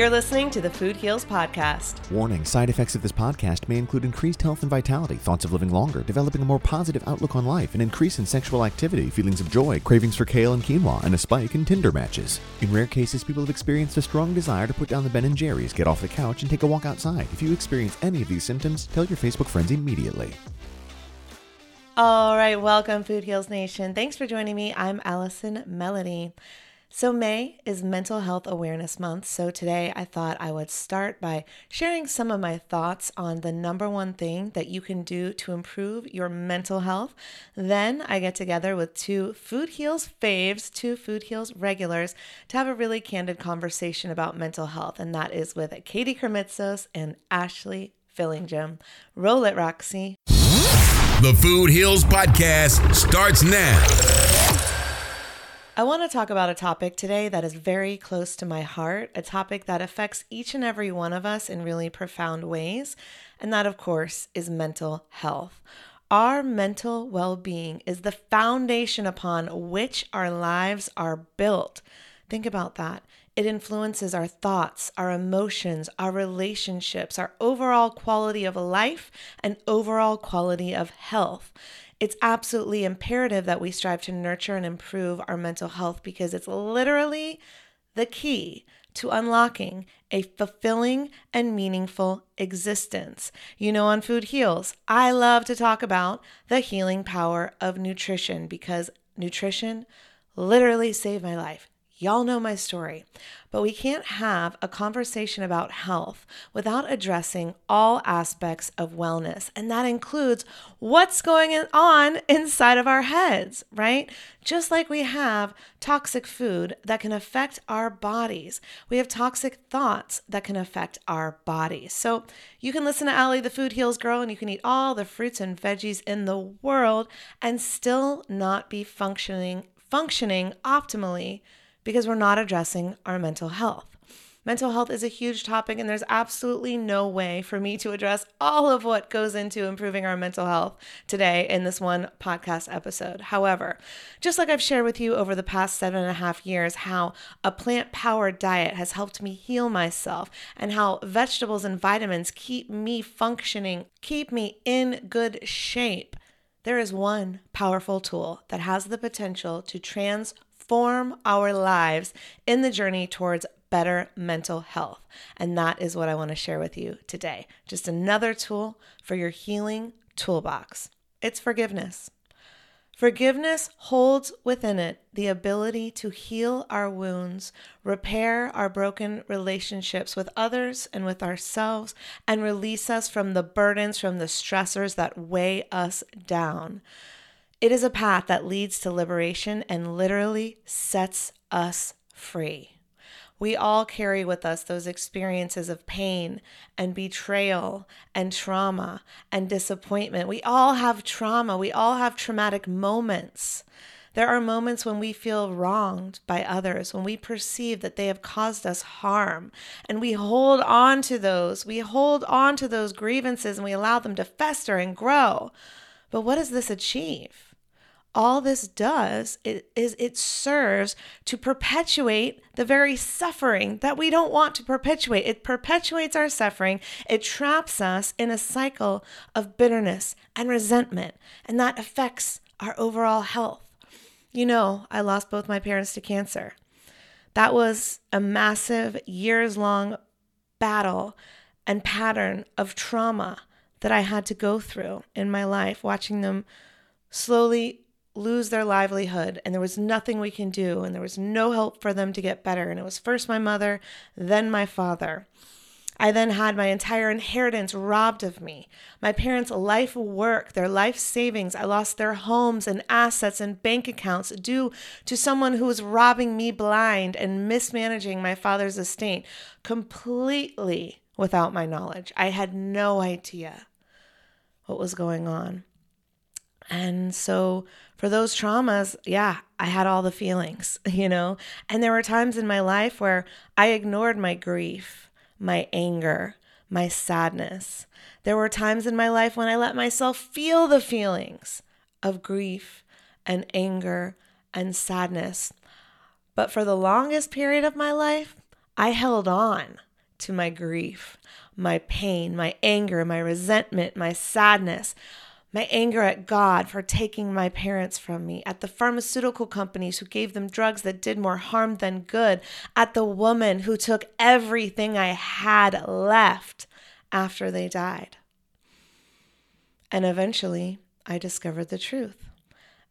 You're listening to the Food Heals Podcast. Warning side effects of this podcast may include increased health and vitality, thoughts of living longer, developing a more positive outlook on life, an increase in sexual activity, feelings of joy, cravings for kale and quinoa, and a spike in Tinder matches. In rare cases, people have experienced a strong desire to put down the Ben and Jerry's, get off the couch, and take a walk outside. If you experience any of these symptoms, tell your Facebook friends immediately. All right, welcome, Food Heals Nation. Thanks for joining me. I'm Allison Melody. So, May is Mental Health Awareness Month. So, today I thought I would start by sharing some of my thoughts on the number one thing that you can do to improve your mental health. Then I get together with two Food Heals faves, two Food Heals regulars, to have a really candid conversation about mental health. And that is with Katie Krimitsos and Ashley Fillingim. Roll it, Roxy. The Food Heals Podcast starts now. I want to talk about a topic today that is very close to my heart, a topic that affects each and every one of us in really profound ways, and that, of course, is mental health. Our mental well being is the foundation upon which our lives are built. Think about that. It influences our thoughts, our emotions, our relationships, our overall quality of life, and overall quality of health it's absolutely imperative that we strive to nurture and improve our mental health because it's literally the key to unlocking a fulfilling and meaningful existence. You know, on Food Heals, I love to talk about the healing power of nutrition because nutrition literally saved my life. Y'all know my story. But we can't have a conversation about health without addressing all aspects of wellness. And that includes what's going on inside of our heads, right? Just like we have toxic food that can affect our bodies, we have toxic thoughts that can affect our bodies. So you can listen to Allie, the Food Heals Girl, and you can eat all the fruits and veggies in the world and still not be functioning functioning optimally because we're not addressing our mental health. Mental health is a huge topic, and there's absolutely no way for me to address all of what goes into improving our mental health today in this one podcast episode. However, just like I've shared with you over the past seven and a half years, how a plant powered diet has helped me heal myself, and how vegetables and vitamins keep me functioning, keep me in good shape, there is one powerful tool that has the potential to transform transform our lives in the journey towards better mental health. And that is what I want to share with you today. Just another tool for your healing toolbox. It's forgiveness. Forgiveness holds within it the ability to heal our wounds, repair our broken relationships with others and with ourselves, and release us from the burdens, from the stressors that weigh us down. It is a path that leads to liberation and literally sets us free. We all carry with us those experiences of pain and betrayal and trauma and disappointment. We all have trauma. We all have traumatic moments. There are moments when we feel wronged by others, when we perceive that they have caused us harm, and we hold on to those. We hold on to those grievances and we allow them to fester and grow. But what does this achieve? All this does is it serves to perpetuate the very suffering that we don't want to perpetuate. It perpetuates our suffering. It traps us in a cycle of bitterness and resentment, and that affects our overall health. You know, I lost both my parents to cancer. That was a massive, years long battle and pattern of trauma that I had to go through in my life, watching them slowly lose their livelihood and there was nothing we can do and there was no help for them to get better. And it was first my mother then my father. I then had my entire inheritance robbed of me. My parents life work their life savings. I lost their homes and assets and bank accounts due to someone who was robbing me blind and mismanaging my father's estate completely without my knowledge. I had no idea what was going on. And so for those traumas, yeah, I had all the feelings, you know? And there were times in my life where I ignored my grief, my anger, my sadness. There were times in my life when I let myself feel the feelings of grief and anger and sadness. But for the longest period of my life, I held on. to my grief, my pain, my anger, my resentment, my sadness, my anger at God for taking my parents from me, at the pharmaceutical companies who gave them drugs that did more harm than good, at the woman who took everything I had left after they died. And eventually, I discovered the truth.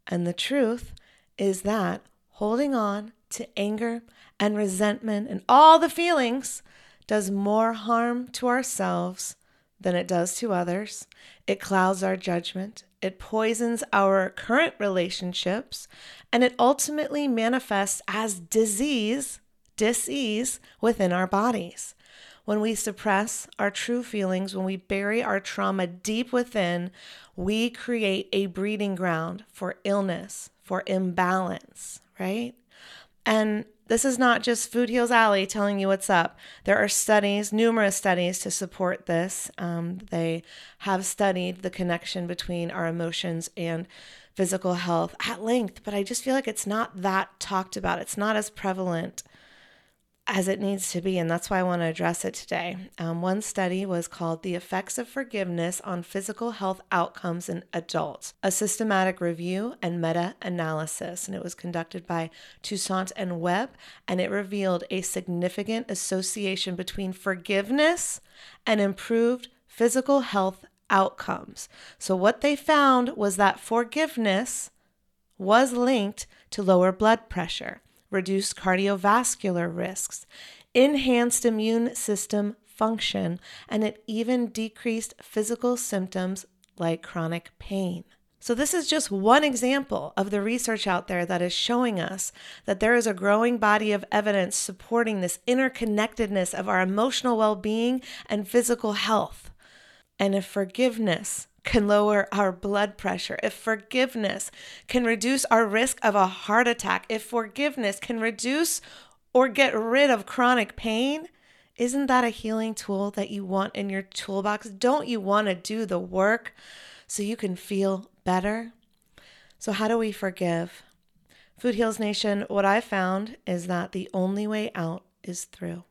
And the truth is that holding on to anger and resentment and all the feelings does more harm to ourselves than it does to others. It clouds our judgment, it poisons our current relationships, and it ultimately manifests as disease, disease within our bodies. When we suppress our true feelings, when we bury our trauma deep within, we create a breeding ground for illness, for imbalance, right? And this is not just Food Heals Allie telling you what's up. There are studies, numerous studies to support this. Um, they have studied the connection between our emotions and physical health at length, but I just feel like it's not that talked about. It's not as prevalent as it needs to be, and that's why I want to address it today. Um, one study was called The Effects of Forgiveness on Physical Health Outcomes in Adults, a systematic review and meta analysis. And it was conducted by Toussaint and Webb, and it revealed a significant association between forgiveness and improved physical health outcomes. So, what they found was that forgiveness was linked to lower blood pressure reduced cardiovascular risks, enhanced immune system function, and it even decreased physical symptoms like chronic pain. So, this is just one example of the research out there that is showing us that there is a growing body of evidence supporting this interconnectedness of our emotional well being and physical health. And if forgiveness can lower our blood pressure, if forgiveness can reduce our risk of a heart attack, if forgiveness can reduce or get rid of chronic pain, isn't that a healing tool that you want in your toolbox? Don't you want to do the work so you can feel better? So, how do we forgive? Food Heals Nation, what I found is that the only way out is through.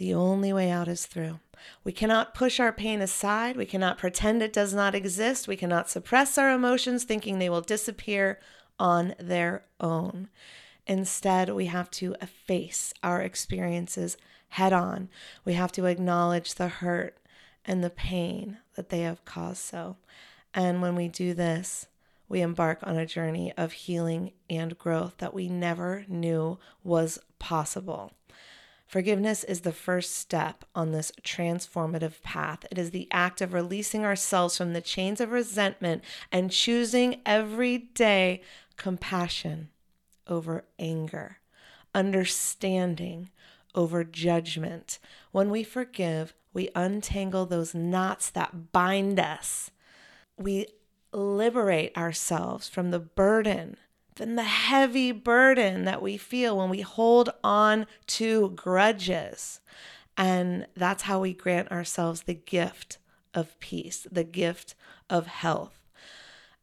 The only way out is through. We cannot push our pain aside. We cannot pretend it does not exist. We cannot suppress our emotions thinking they will disappear on their own. Instead, we have to face our experiences head on. We have to acknowledge the hurt and the pain that they have caused so. And when we do this, we embark on a journey of healing and growth that we never knew was possible. Forgiveness is the first step on this transformative path. It is the act of releasing ourselves from the chains of resentment and choosing every day compassion over anger, understanding over judgment. When we forgive, we untangle those knots that bind us. We liberate ourselves from the burden than the heavy burden that we feel when we hold on to grudges. And that's how we grant ourselves the gift of peace, the gift of health.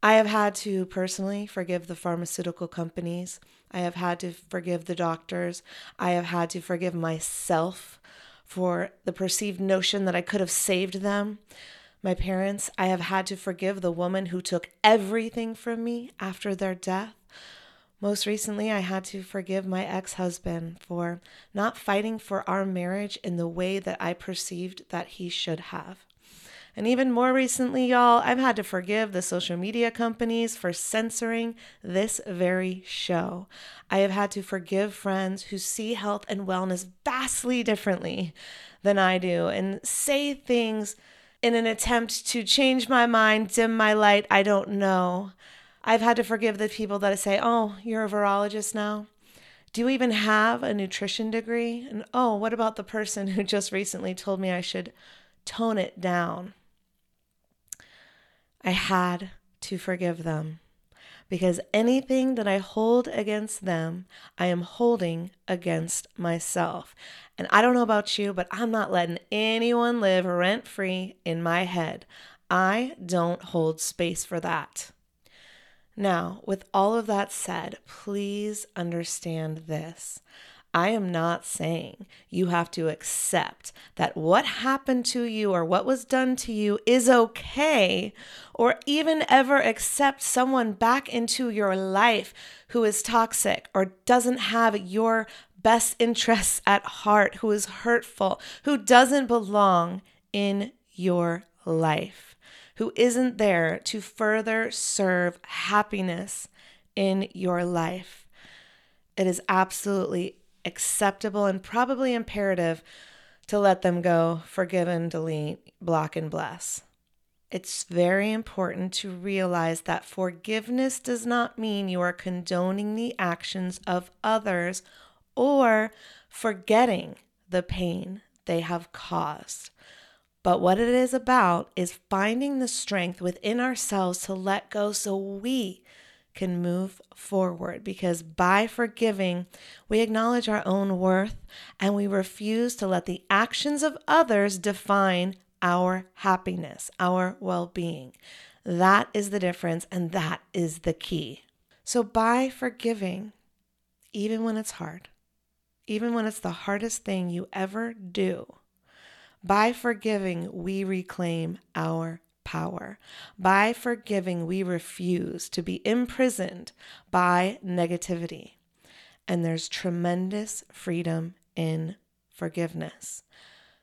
I have had to personally forgive the pharmaceutical companies. I have had to forgive the doctors. I have had to forgive myself for the perceived notion that I could have saved them. My parents, I have had to forgive the woman who took everything from me after their death. Most recently, I had to forgive my ex husband for not fighting for our marriage in the way that I perceived that he should have. And even more recently, y'all, I've had to forgive the social media companies for censoring this very show. I have had to forgive friends who see health and wellness vastly differently than I do and say things in an attempt to change my mind, dim my light, I don't know. I've had to forgive the people that say, oh, you're a virologist now. Do you even have a nutrition degree? And oh, what about the person who just recently told me I should tone it down? I had to forgive them because anything that I hold against them, I am holding against myself. And I don't know about you, but I'm not letting anyone live rent free in my head. I don't hold space for that. Now, with all of that said, please understand this. I am not saying you have to accept that what happened to you or what was done to you is okay, or even ever accept someone back into your life who is toxic or doesn't have your best interests at heart, who is hurtful, who doesn't belong in your life, who isn't there to further serve happiness in your life. It is absolutely acceptable and probably imperative to let them go, forgive and delete, block and bless. It's very important to realize that forgiveness does not mean you are condoning the actions of others or forgetting the pain they have caused. But what it is about is finding the strength within ourselves to let go so we can move forward because by forgiving, we acknowledge our own worth and we refuse to let the actions of others define our happiness, our well being. That is the difference and that is the key. So, by forgiving, even when it's hard, even when it's the hardest thing you ever do, by forgiving, we reclaim our power. By forgiving, we refuse to be imprisoned by negativity. And there's tremendous freedom in forgiveness.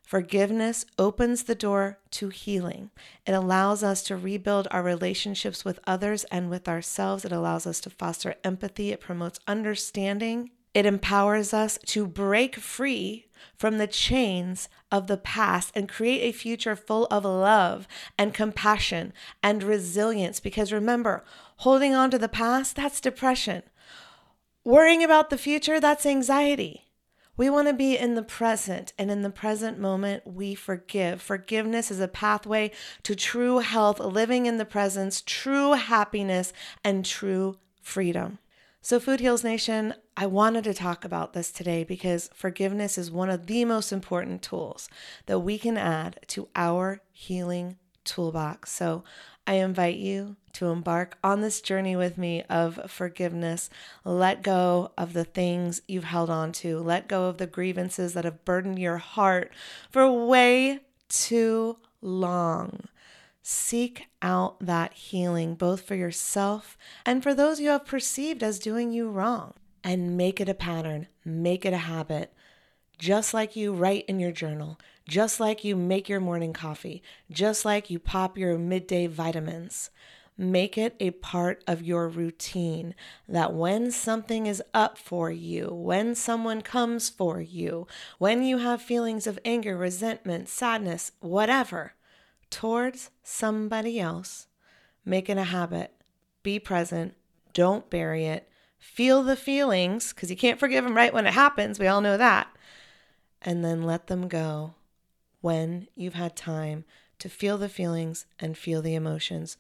Forgiveness opens the door to healing. It allows us to rebuild our relationships with others and with ourselves. It allows us to foster empathy. It promotes understanding. It empowers us to break free from the chains of the past and create a future full of love and compassion and resilience. Because remember, holding on to the past, that's depression. Worrying about the future, that's anxiety. We want to be in the present, and in the present moment, we forgive. Forgiveness is a pathway to true health, living in the presence, true happiness, and true freedom. So, Food Heals Nation, I wanted to talk about this today because forgiveness is one of the most important tools that we can add to our healing toolbox. So, I invite you to embark on this journey with me of forgiveness. Let go of the things you've held on to, let go of the grievances that have burdened your heart for way too long. Seek out that healing, both for yourself and for those you have perceived as doing you wrong, and make it a pattern, make it a habit. Just like you write in your journal, just like you make your morning coffee, just like you pop your midday vitamins. Make it a part of your routine that when something is up for you, when someone comes for you, when you have feelings of anger, resentment, sadness, whatever, towards somebody else, make it a habit. Be present. Don't bury it. Feel the feelings because you can't forgive them right when it happens. We all know that. And then let them go when you've had time to feel the feelings and feel the emotions.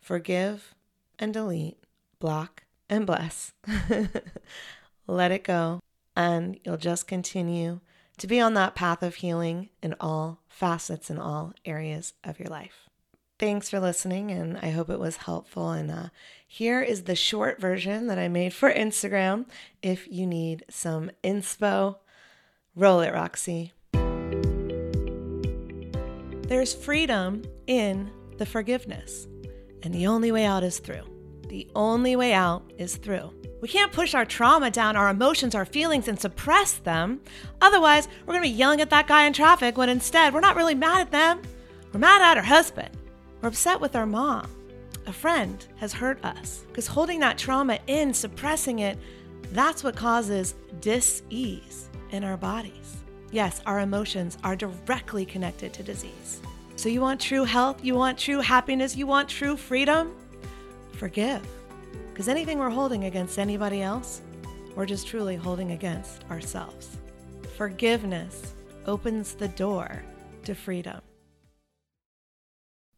Forgive and delete, block and bless. let it go, and you'll just continue to be on that path of healing in all facets and all areas of your life. Thanks for listening, and I hope it was helpful. And uh, here is the short version that I made for Instagram if you need some inspo. Roll it, Roxy. There's freedom in the forgiveness, and the only way out is through. The only way out is through. We can't push our trauma down, our emotions, our feelings, and suppress them. Otherwise, we're gonna be yelling at that guy in traffic when instead we're not really mad at them. We're mad at our husband. We're upset with our mom. A friend has hurt us. Because holding that trauma in, suppressing it, that's what causes dis ease in our bodies. Yes, our emotions are directly connected to disease. So, you want true health? You want true happiness? You want true freedom? Forgive. Because anything we're holding against anybody else, we're just truly holding against ourselves. Forgiveness opens the door to freedom.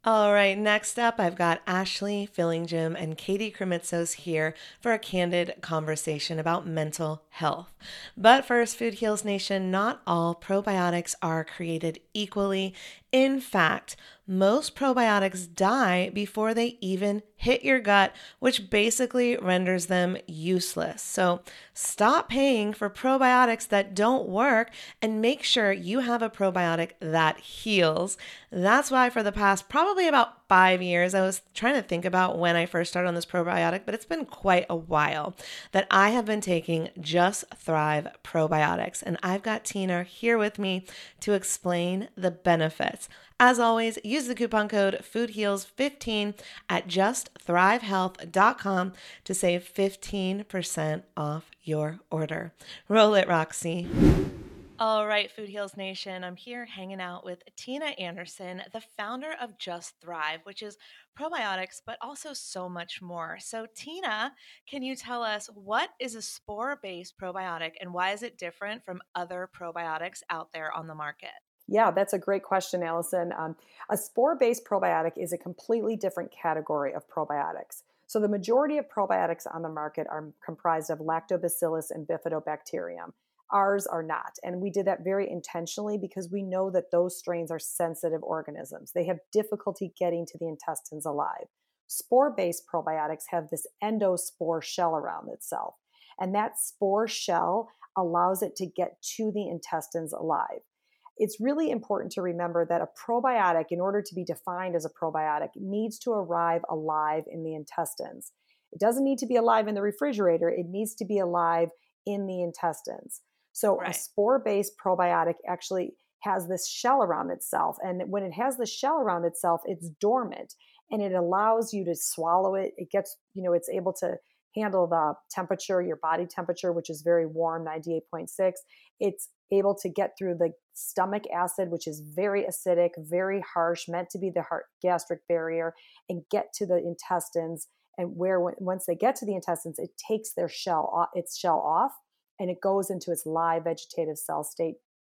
All right, next up, I've got Ashley Fillingim and Katie Krimitsos here for a candid conversation about mental health. But first, Food Heals Nation, not all probiotics are created equally. In fact, most probiotics die before they even hit your gut, which basically renders them useless. So stop paying for probiotics that don't work and make sure you have a probiotic that heals. That's why, for the past probably about five years, I was trying to think about when I first started on this probiotic, but it's been quite a while that I have been taking Just Thrive probiotics. And I've got Tina here with me to explain the benefits. As always, use the coupon code FoodHeals15 at justthrivehealth.com to save 15% off your order. Roll it, Roxy. All right, Food Heals Nation, I'm here hanging out with Tina Anderson, the founder of Just Thrive, which is probiotics, but also so much more. So, Tina, can you tell us what is a spore based probiotic and why is it different from other probiotics out there on the market? Yeah, that's a great question, Allison. Um, a spore based probiotic is a completely different category of probiotics. So, the majority of probiotics on the market are comprised of lactobacillus and bifidobacterium. Ours are not. And we did that very intentionally because we know that those strains are sensitive organisms. They have difficulty getting to the intestines alive. Spore based probiotics have this endospore shell around itself. And that spore shell allows it to get to the intestines alive. It's really important to remember that a probiotic, in order to be defined as a probiotic, needs to arrive alive in the intestines. It doesn't need to be alive in the refrigerator, it needs to be alive in the intestines. So right. a spore-based probiotic actually has this shell around itself and when it has the shell around itself it's dormant and it allows you to swallow it it gets you know it's able to handle the temperature your body temperature which is very warm 98.6 it's able to get through the stomach acid which is very acidic very harsh meant to be the heart gastric barrier and get to the intestines and where once they get to the intestines it takes their shell off, its shell off and it goes into its live vegetative cell state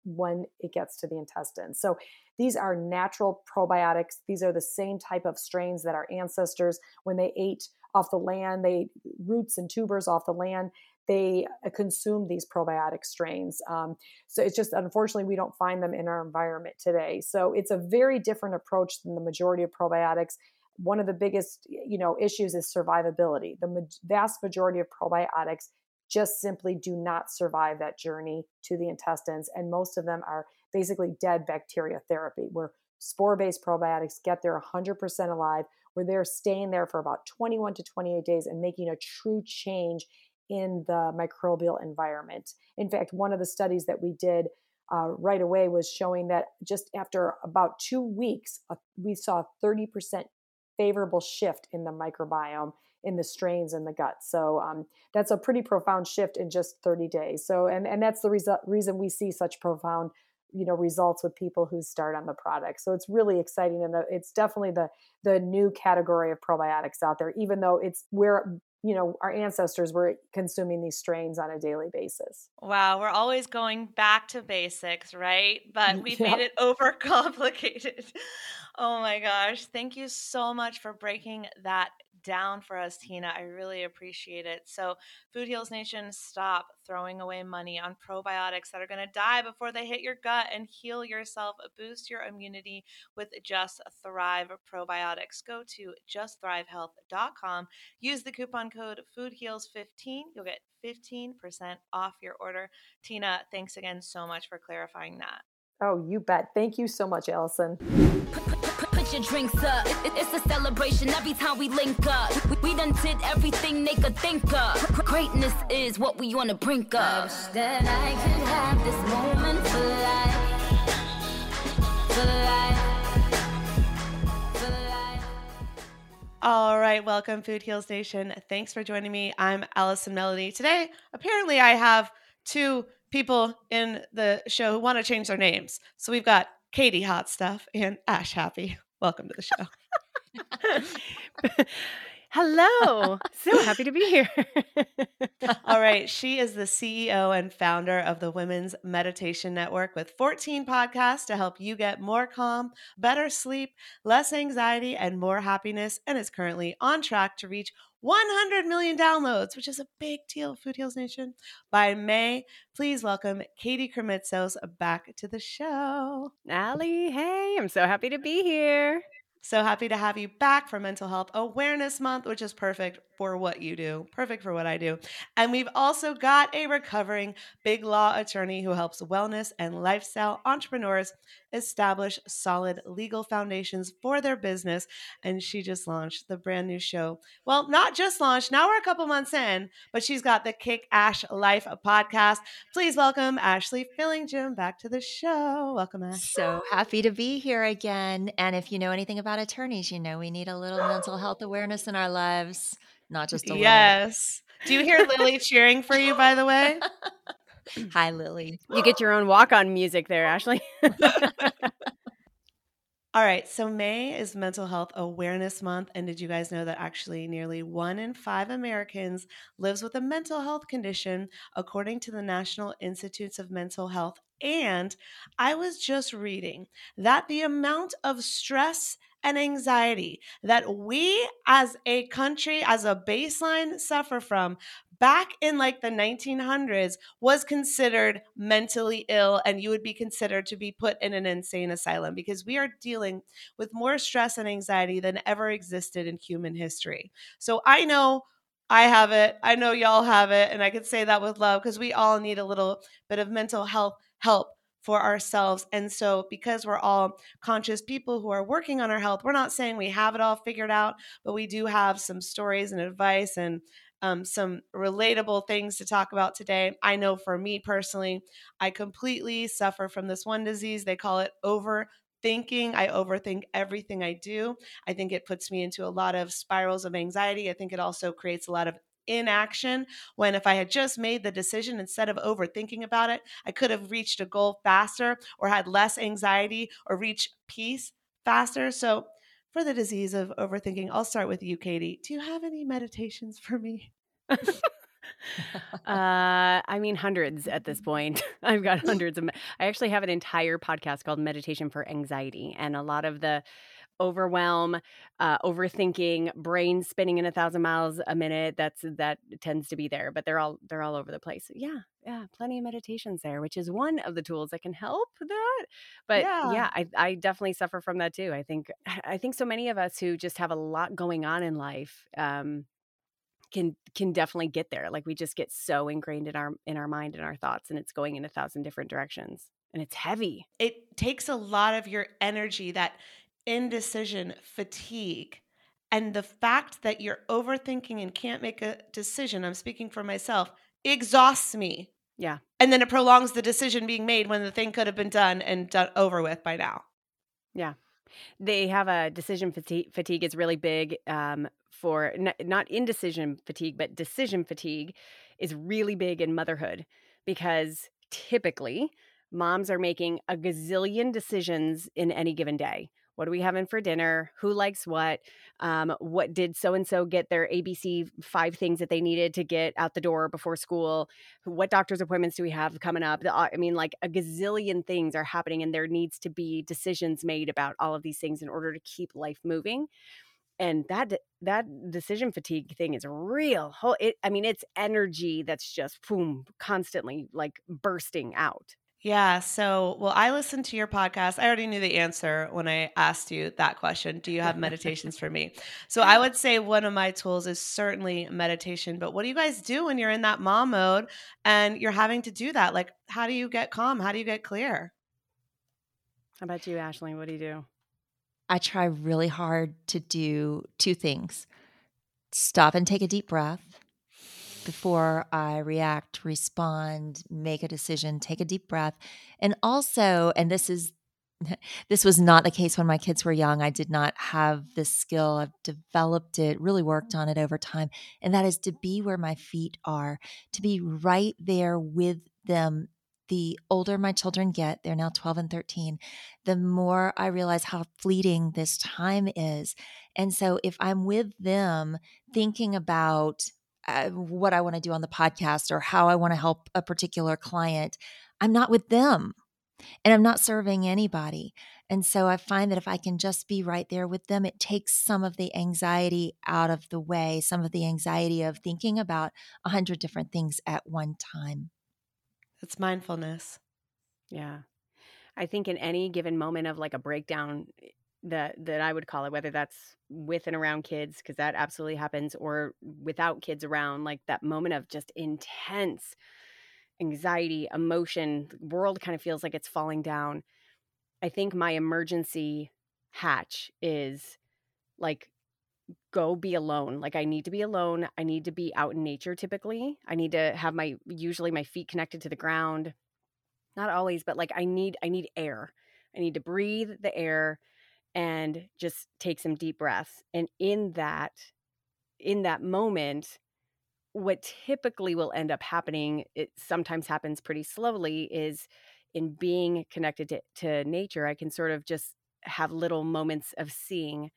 when it gets to the intestines. So these are natural probiotics. These are the same type of strains that our ancestors, when they ate off the land, they ate roots and tubers off the land. They consume these probiotic strains. Um, so it's just unfortunately we don't find them in our environment today. So it's a very different approach than the majority of probiotics. One of the biggest, you know, issues is survivability. The ma- vast majority of probiotics just simply do not survive that journey to the intestines. And most of them are basically dead bacteria therapy, where spore based probiotics get there 100% alive, where they're staying there for about 21 to 28 days and making a true change in the microbial environment. In fact, one of the studies that we did uh, right away was showing that just after about two weeks, uh, we saw a 30% favorable shift in the microbiome in the strains in the gut. So um, that's a pretty profound shift in just 30 days. So and and that's the reason reason we see such profound you know results with people who start on the product. So it's really exciting and it's definitely the the new category of probiotics out there. Even though it's where you know our ancestors were consuming these strains on a daily basis. Wow we're always going back to basics right? But we've yep. made it overcomplicated. Oh my gosh thank you so much for breaking that down for us, Tina. I really appreciate it. So, Food Heals Nation, stop throwing away money on probiotics that are going to die before they hit your gut and heal yourself. Boost your immunity with Just Thrive probiotics. Go to justthrivehealth.com. Use the coupon code FoodHeals15. You'll get 15% off your order. Tina, thanks again so much for clarifying that. Oh, you bet. Thank you so much, Allison put your drinks up. it's a celebration every time we link up. We, done did everything they could think of. Greatness is what we on the brink of. I wish that I could have this moment for life. For life. For life. All right, welcome, Food Heals Nation. Thanks for joining me. I'm Allison Melody. Today, apparently, I have two people in the show who want to change their names. So we've got Katie Hot Stuff and Ash Happy. Welcome to the show. Hello. so happy to be here. All right. She is the CEO and founder of the Women's Meditation Network with 14 podcasts to help you get more calm, better sleep, less anxiety, and more happiness, and is currently on track to reach 100 million downloads, which is a big deal, Food Heals Nation. By May, please welcome Katie Krimitsos back to the show. Allie, hey, I'm so happy to be here. So happy to have you back for Mental Health Awareness Month, which is perfect for what you do, perfect for what I do. And we've also got a recovering big law attorney who helps wellness and lifestyle entrepreneurs establish solid legal foundations for their business. And she just launched the brand new show. Well, not just launched, now we're a couple months in, but she's got the Kick Ash Life podcast. Please welcome Ashley Fillingim back to the show. Welcome, Ash. So happy to be here again. And if you know anything about attorneys, you know we need a little mental health awareness in our lives, not just a little. Yes. Do you hear Lily cheering for you, by the way? Hi, Lily. You get your own walk on music there, Ashley. All right, so May is Mental Health Awareness Month. And did you guys know that actually nearly one in five Americans lives with a mental health condition, according to the National Institutes of Mental Health? And I was just reading that the amount of stress and anxiety that we as a country, as a baseline, suffer from back in like the 1900s was considered mentally ill and you would be considered to be put in an insane asylum because we are dealing with more stress and anxiety than ever existed in human history. So I know I have it. I know y'all have it. And I could say that with love because we all need a little bit of mental health help for ourselves. And so, because we're all conscious people who are working on our health, we're not saying we have it all figured out, but we do have some stories and advice and um, some relatable things to talk about today. I know for me personally, I completely suffer from this one disease. They call it overthinking. I overthink everything I do. I think it puts me into a lot of spirals of anxiety. I think it also creates a lot of inaction when if I had just made the decision instead of overthinking about it, I could have reached a goal faster or had less anxiety or reach peace faster. So for the disease of overthinking, I'll start with you, Katie. Do you have any meditations for me? uh, I mean, hundreds at this point. I've got hundreds of. Me- I actually have an entire podcast called Meditation for Anxiety, and a lot of the overwhelm, uh, overthinking, brain spinning in a thousand miles a minute. That's that tends to be there, but they're all they're all over the place. Yeah, yeah, plenty of meditations there, which is one of the tools that can help that. But yeah, yeah I, I definitely suffer from that too. I think I think so many of us who just have a lot going on in life. Um, can can definitely get there like we just get so ingrained in our in our mind and our thoughts and it's going in a thousand different directions and it's heavy it takes a lot of your energy that indecision, fatigue, and the fact that you're overthinking and can't make a decision, I'm speaking for myself, exhausts me. Yeah. And then it prolongs the decision being made when the thing could have been done and done over with by now. Yeah. They have a decision fatigue. Fatigue is really big um, for n- not indecision fatigue, but decision fatigue is really big in motherhood because typically moms are making a gazillion decisions in any given day what are we having for dinner? Who likes what? Um, what did so and so get their abc five things that they needed to get out the door before school? What doctor's appointments do we have coming up? I mean like a gazillion things are happening and there needs to be decisions made about all of these things in order to keep life moving. And that that decision fatigue thing is real. It, i mean it's energy that's just boom constantly like bursting out yeah. So, well, I listened to your podcast. I already knew the answer when I asked you that question. Do you have meditations for me? So, I would say one of my tools is certainly meditation. But what do you guys do when you're in that mom mode and you're having to do that? Like, how do you get calm? How do you get clear? How about you, Ashley? What do you do? I try really hard to do two things stop and take a deep breath before I react, respond, make a decision, take a deep breath. And also, and this is this was not the case when my kids were young. I did not have this skill. I've developed it, really worked on it over time. And that is to be where my feet are, to be right there with them. The older my children get, they're now 12 and 13, the more I realize how fleeting this time is. And so if I'm with them thinking about uh, what I want to do on the podcast or how I want to help a particular client. I'm not with them and I'm not serving anybody. And so I find that if I can just be right there with them, it takes some of the anxiety out of the way, some of the anxiety of thinking about a hundred different things at one time. It's mindfulness. Yeah. I think in any given moment of like a breakdown that that I would call it, whether that's with and around kids, because that absolutely happens, or without kids around, like that moment of just intense anxiety, emotion, world kind of feels like it's falling down. I think my emergency hatch is like go be alone. Like I need to be alone. I need to be out in nature typically. I need to have my usually my feet connected to the ground. Not always, but like I need I need air. I need to breathe the air and just take some deep breaths. And in that in that moment what typically will end up happening it sometimes happens pretty slowly is in being connected to, to nature i can sort of just have little moments of seeing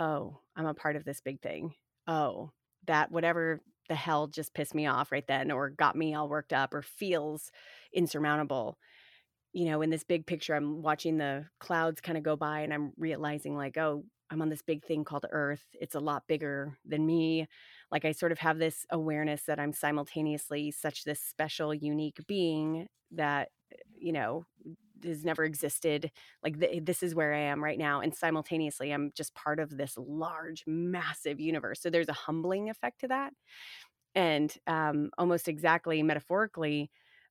oh, I'm a part of this big thing. Oh, that whatever the hell just pissed me off right then or got me all worked up or feels insurmountable. You know, in this big picture, I'm watching the clouds kind of go by and I'm realizing, like, oh, I'm on this big thing called Earth. It's a lot bigger than me. Like, I sort of have this awareness that I'm simultaneously such this special, unique being that, you know, has never existed like th- this is where i am right now and simultaneously i'm just part of this large massive universe so there's a humbling effect to that and um, almost exactly metaphorically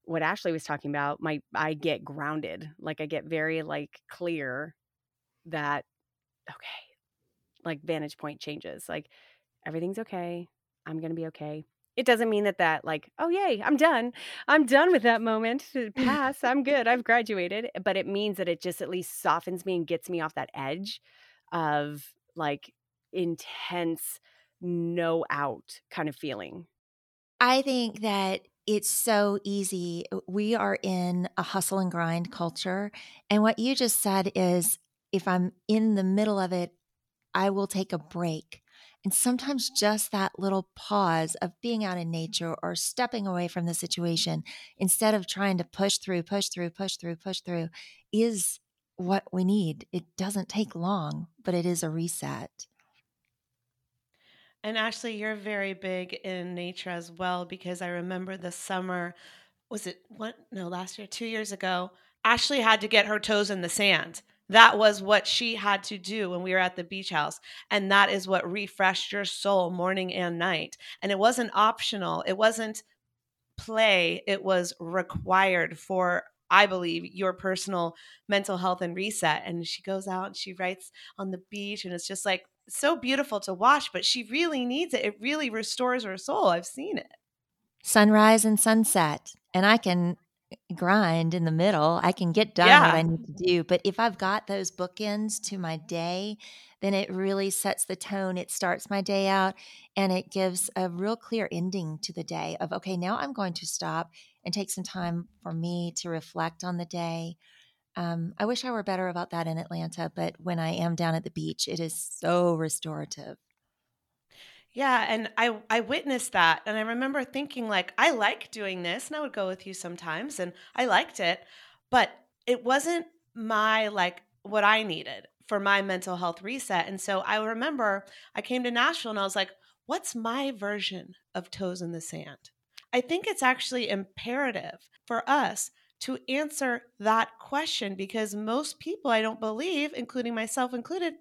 what ashley was talking about my i get grounded like i get very like clear that okay like vantage point changes like everything's okay i'm gonna be okay. It doesn't mean that that like oh yay i'm done i'm done with that moment to pass i'm good i've graduated. But it means that it just at least softens me and gets me off that edge of like intense no out kind of feeling. I think that it's so easy uh, we are in a hustle and grind culture and what you just said is if i'm in the middle of it i will take a break and sometimes just that little pause of being out in nature or stepping away from the situation instead of trying to push through, push through, push through, push through is what we need. It doesn't take long, but it is a reset. And Ashley, you're very big in nature as well because I remember the summer, was it what? No, last year, two years ago, Ashley had to get her toes in the sand that was what she had to do when we were at the beach house. And that is what refreshed your soul morning and night. And it wasn't optional, it wasn't play, it was required for I believe, your personal mental health and reset. And she goes out and she writes on the beach, and it's just like so beautiful to watch, but she really needs it. It really restores her soul. I've seen it. Sunrise and sunset. And I can grind in the middle. I can get done Yeah. what I need to do. But if I've got those bookends to my day, then it really sets the tone. It starts my day out and it gives a real clear ending to the day of, okay, now I'm going to stop and take some time for me to reflect on the day. Um, I wish I were better about that in Atlanta, but when I am down at the beach, it is so restorative. Yeah, and I I witnessed that and I remember thinking like I like doing this and I would go with you sometimes and I liked it, but it wasn't my like what I needed for my mental health reset. And so I remember I came to Nashville and I was like, what's my version of toes in the sand? I think it's actually imperative for us to answer that question because most people, I don't believe, including myself included,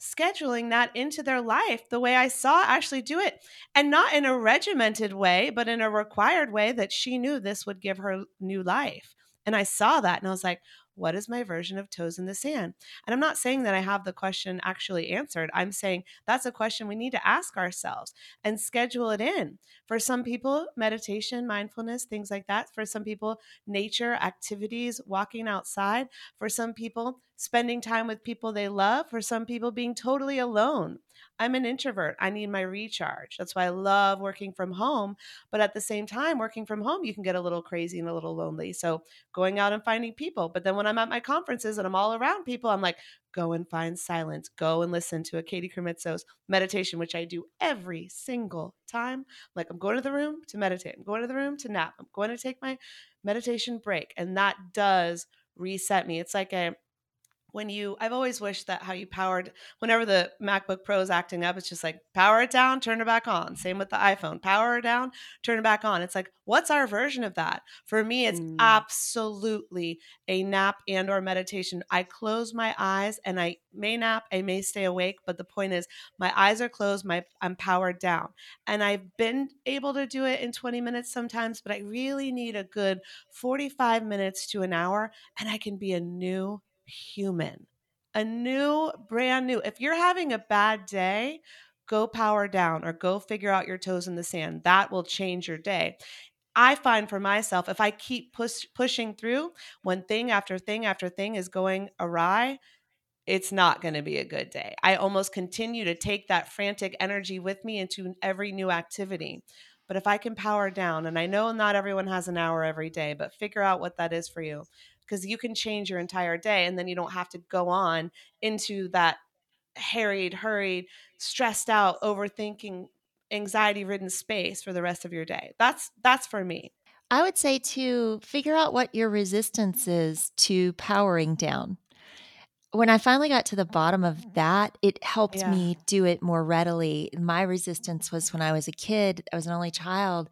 scheduling that into their life the way I saw Ashley do it. And not in a regimented way, but in a required way that she knew this would give her new life. And I saw that and I was like, what is my version of toes in the sand? And I'm not saying that I have the question actually answered. I'm saying that's a question we need to ask ourselves and schedule it in. For some people, meditation, mindfulness, things like that. For some people, nature, activities, walking outside. For some people, spending time with people they love. For some people, being totally alone. I'm an introvert. I need my recharge. That's why I love working from home. But at the same time, working from home, you can get a little crazy and a little lonely. So going out and finding people. But then when I'm at my conferences and I'm all around people, I'm like, go and find silence. Go and listen to a Katie Krimitsos meditation, which I do every single time. Like I'm going to the room to meditate. I'm going to the room to nap. I'm going to take my meditation break. And that does reset me. It's like a when you I've always wished that how you powered whenever the MacBook Pro is acting up, it's just like power it down, turn it back on. Same with the iPhone. Power it down, turn it back on. It's like, what's our version of that? For me, it's mm. absolutely a nap and or meditation. I close my eyes and I may nap, I may stay awake, but the point is my eyes are closed, my I'm powered down. And I've been able to do it in 20 minutes sometimes, but I really need a good 45 minutes to an hour and I can be a new human, a new, brand new. If you're having a bad day, go power down or go figure out your toes in the sand. That will change your day. I find for myself, if I keep push, pushing through when thing after thing after thing is going awry, it's not going to be a good day. I almost continue to take that frantic energy with me into every new activity. But if I can power down, and I know not everyone has an hour every day, but figure out what that is for you because you can change your entire day and then you don't have to go on into that harried, hurried, stressed out, overthinking, anxiety ridden space for the rest of your day. That's that's for me. I would say to figure out what your resistance is to powering down. When I finally got to the bottom of mm. that, it helped yeah. me do it more readily. My resistance was when I was a kid, I was an only child.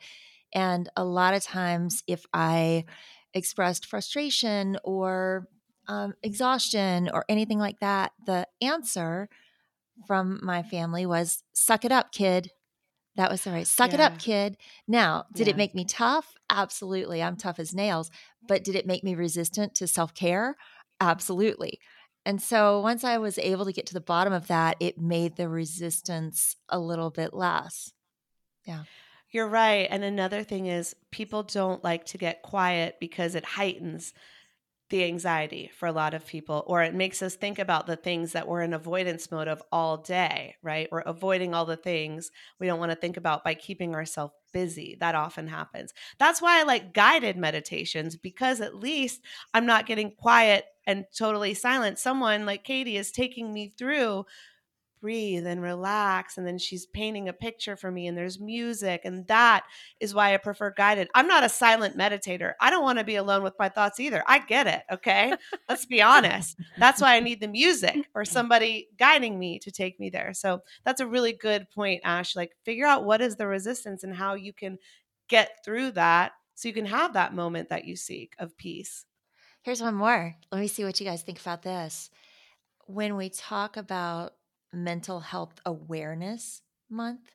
And a lot of times, if I expressed frustration or um, exhaustion or anything like that, the answer from my family was suck it up, kid. That was the right. Suck yeah. it up, kid. Now, did yeah. it make me tough? Absolutely. I'm tough as nails. But did it make me resistant to self care? Absolutely. And so once I was able to get to the bottom of that, it made the resistance a little bit less. Yeah. You're right. And another thing is people don't like to get quiet because it heightens the anxiety for a lot of people, or it makes us think about the things that we're in avoidance mode of all day, right? We're avoiding all the things we don't want to think about by keeping ourselves busy. That often happens. That's why I like guided meditations because at least I'm not getting quiet and totally silent. Someone like Katie is taking me through breathe and relax and then she's painting a picture for me and there's music and that is why I prefer guided. I'm not a silent meditator. I don't want to be alone with my thoughts either. I get it, okay? Let's be honest. That's why I need the music or somebody guiding me to take me there. So that's a really good point Ash. Like figure out what is the resistance and how you can get through that so you can have that moment that you seek of peace. Here's one more. Let me see what you guys think about this. When we talk about Mental Health Awareness Month.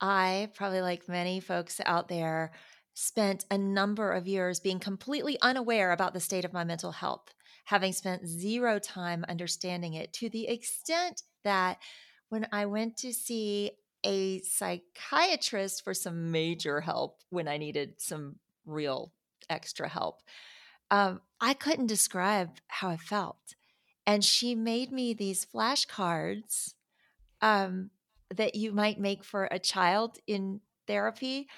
I, probably like many folks out there, spent a number of years being completely unaware about the state of my mental health, having spent zero time understanding it to the extent that when I went to see a psychiatrist for some major help when I needed some real extra help, um, I couldn't describe how I felt and she made me these flashcards um, that you might make for a child in therapy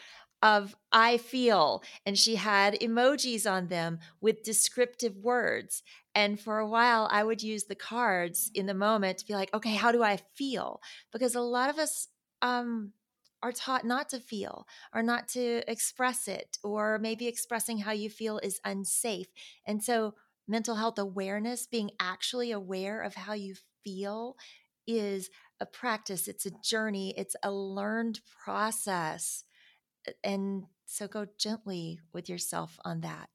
of I feel. And she had emojis on them with descriptive words. And for a while, I would use the cards in the moment to be like, okay, how do I feel? Because a lot of us um, are taught not to feel or not to express it, or maybe expressing how you feel is unsafe. And so mental health awareness, being actually aware of how you feel, is a practice, it's a journey, it's a learned process. And so go gently with yourself on that.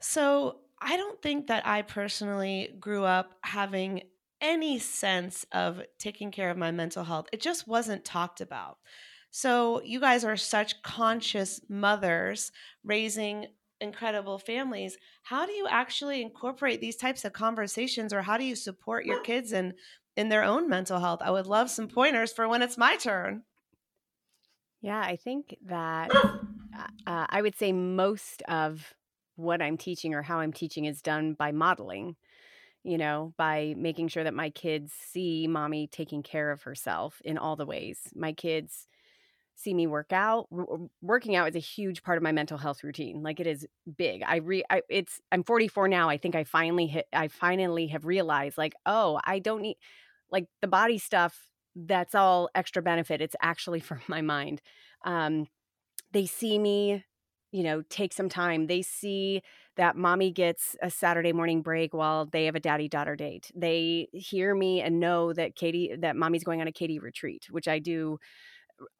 So, I don't think that I personally grew up having any sense of taking care of my mental health. It just wasn't talked about. So, you guys are such conscious mothers raising incredible families how do you actually incorporate these types of conversations or how do you support your kids in in their own mental health? I would love some pointers for when it's my turn. Yeah i think that uh, uh, i would say most of what i'm teaching or how i'm teaching is done by modeling you know by making sure that my kids see mommy taking care of herself in all the ways. My kids see me work out working out is a huge part of my mental health routine like it is big i re I, it's i'm 44 now i think i finally hit i finally have realized like oh i don't need like the body stuff that's all extra benefit it's actually for my mind um they see me you know, take some time. They see that mommy gets a Saturday morning break while they have a daddy daughter date. They hear me and know that Katie, that mommy's going on a Katie retreat, which I do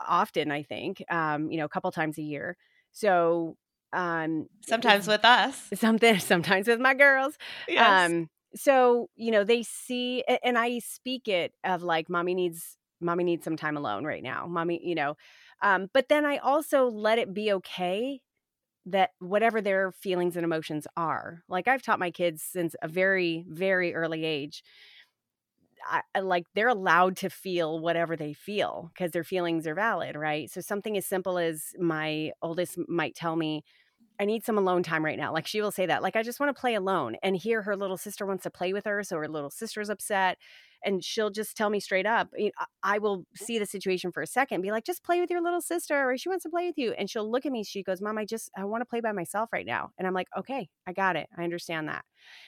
often, I think, um, you know, a couple times a year. So, um, sometimes with us, something, sometimes with my girls. Yes. Um, so, you know, they see, and I speak it of like, mommy needs, mommy needs some time alone right now. Mommy, you know, um, but then I also let it be okay that whatever their feelings and emotions are like i've taught my kids since a very very early age I, like they're allowed to feel whatever they feel because their feelings are valid right? So something as simple as my oldest might tell me I need some alone time right now. Like she will say that, like, I just want to play alone. And here her little sister wants to play with her. So her little sister's upset. And she'll just tell me straight up, I will see the situation for a second, be like, just play with your little sister, or she wants to play with you. And she'll look at me. She goes, Mom, I just, I want to play by myself right now. And I'm like, okay, I got it. I understand that.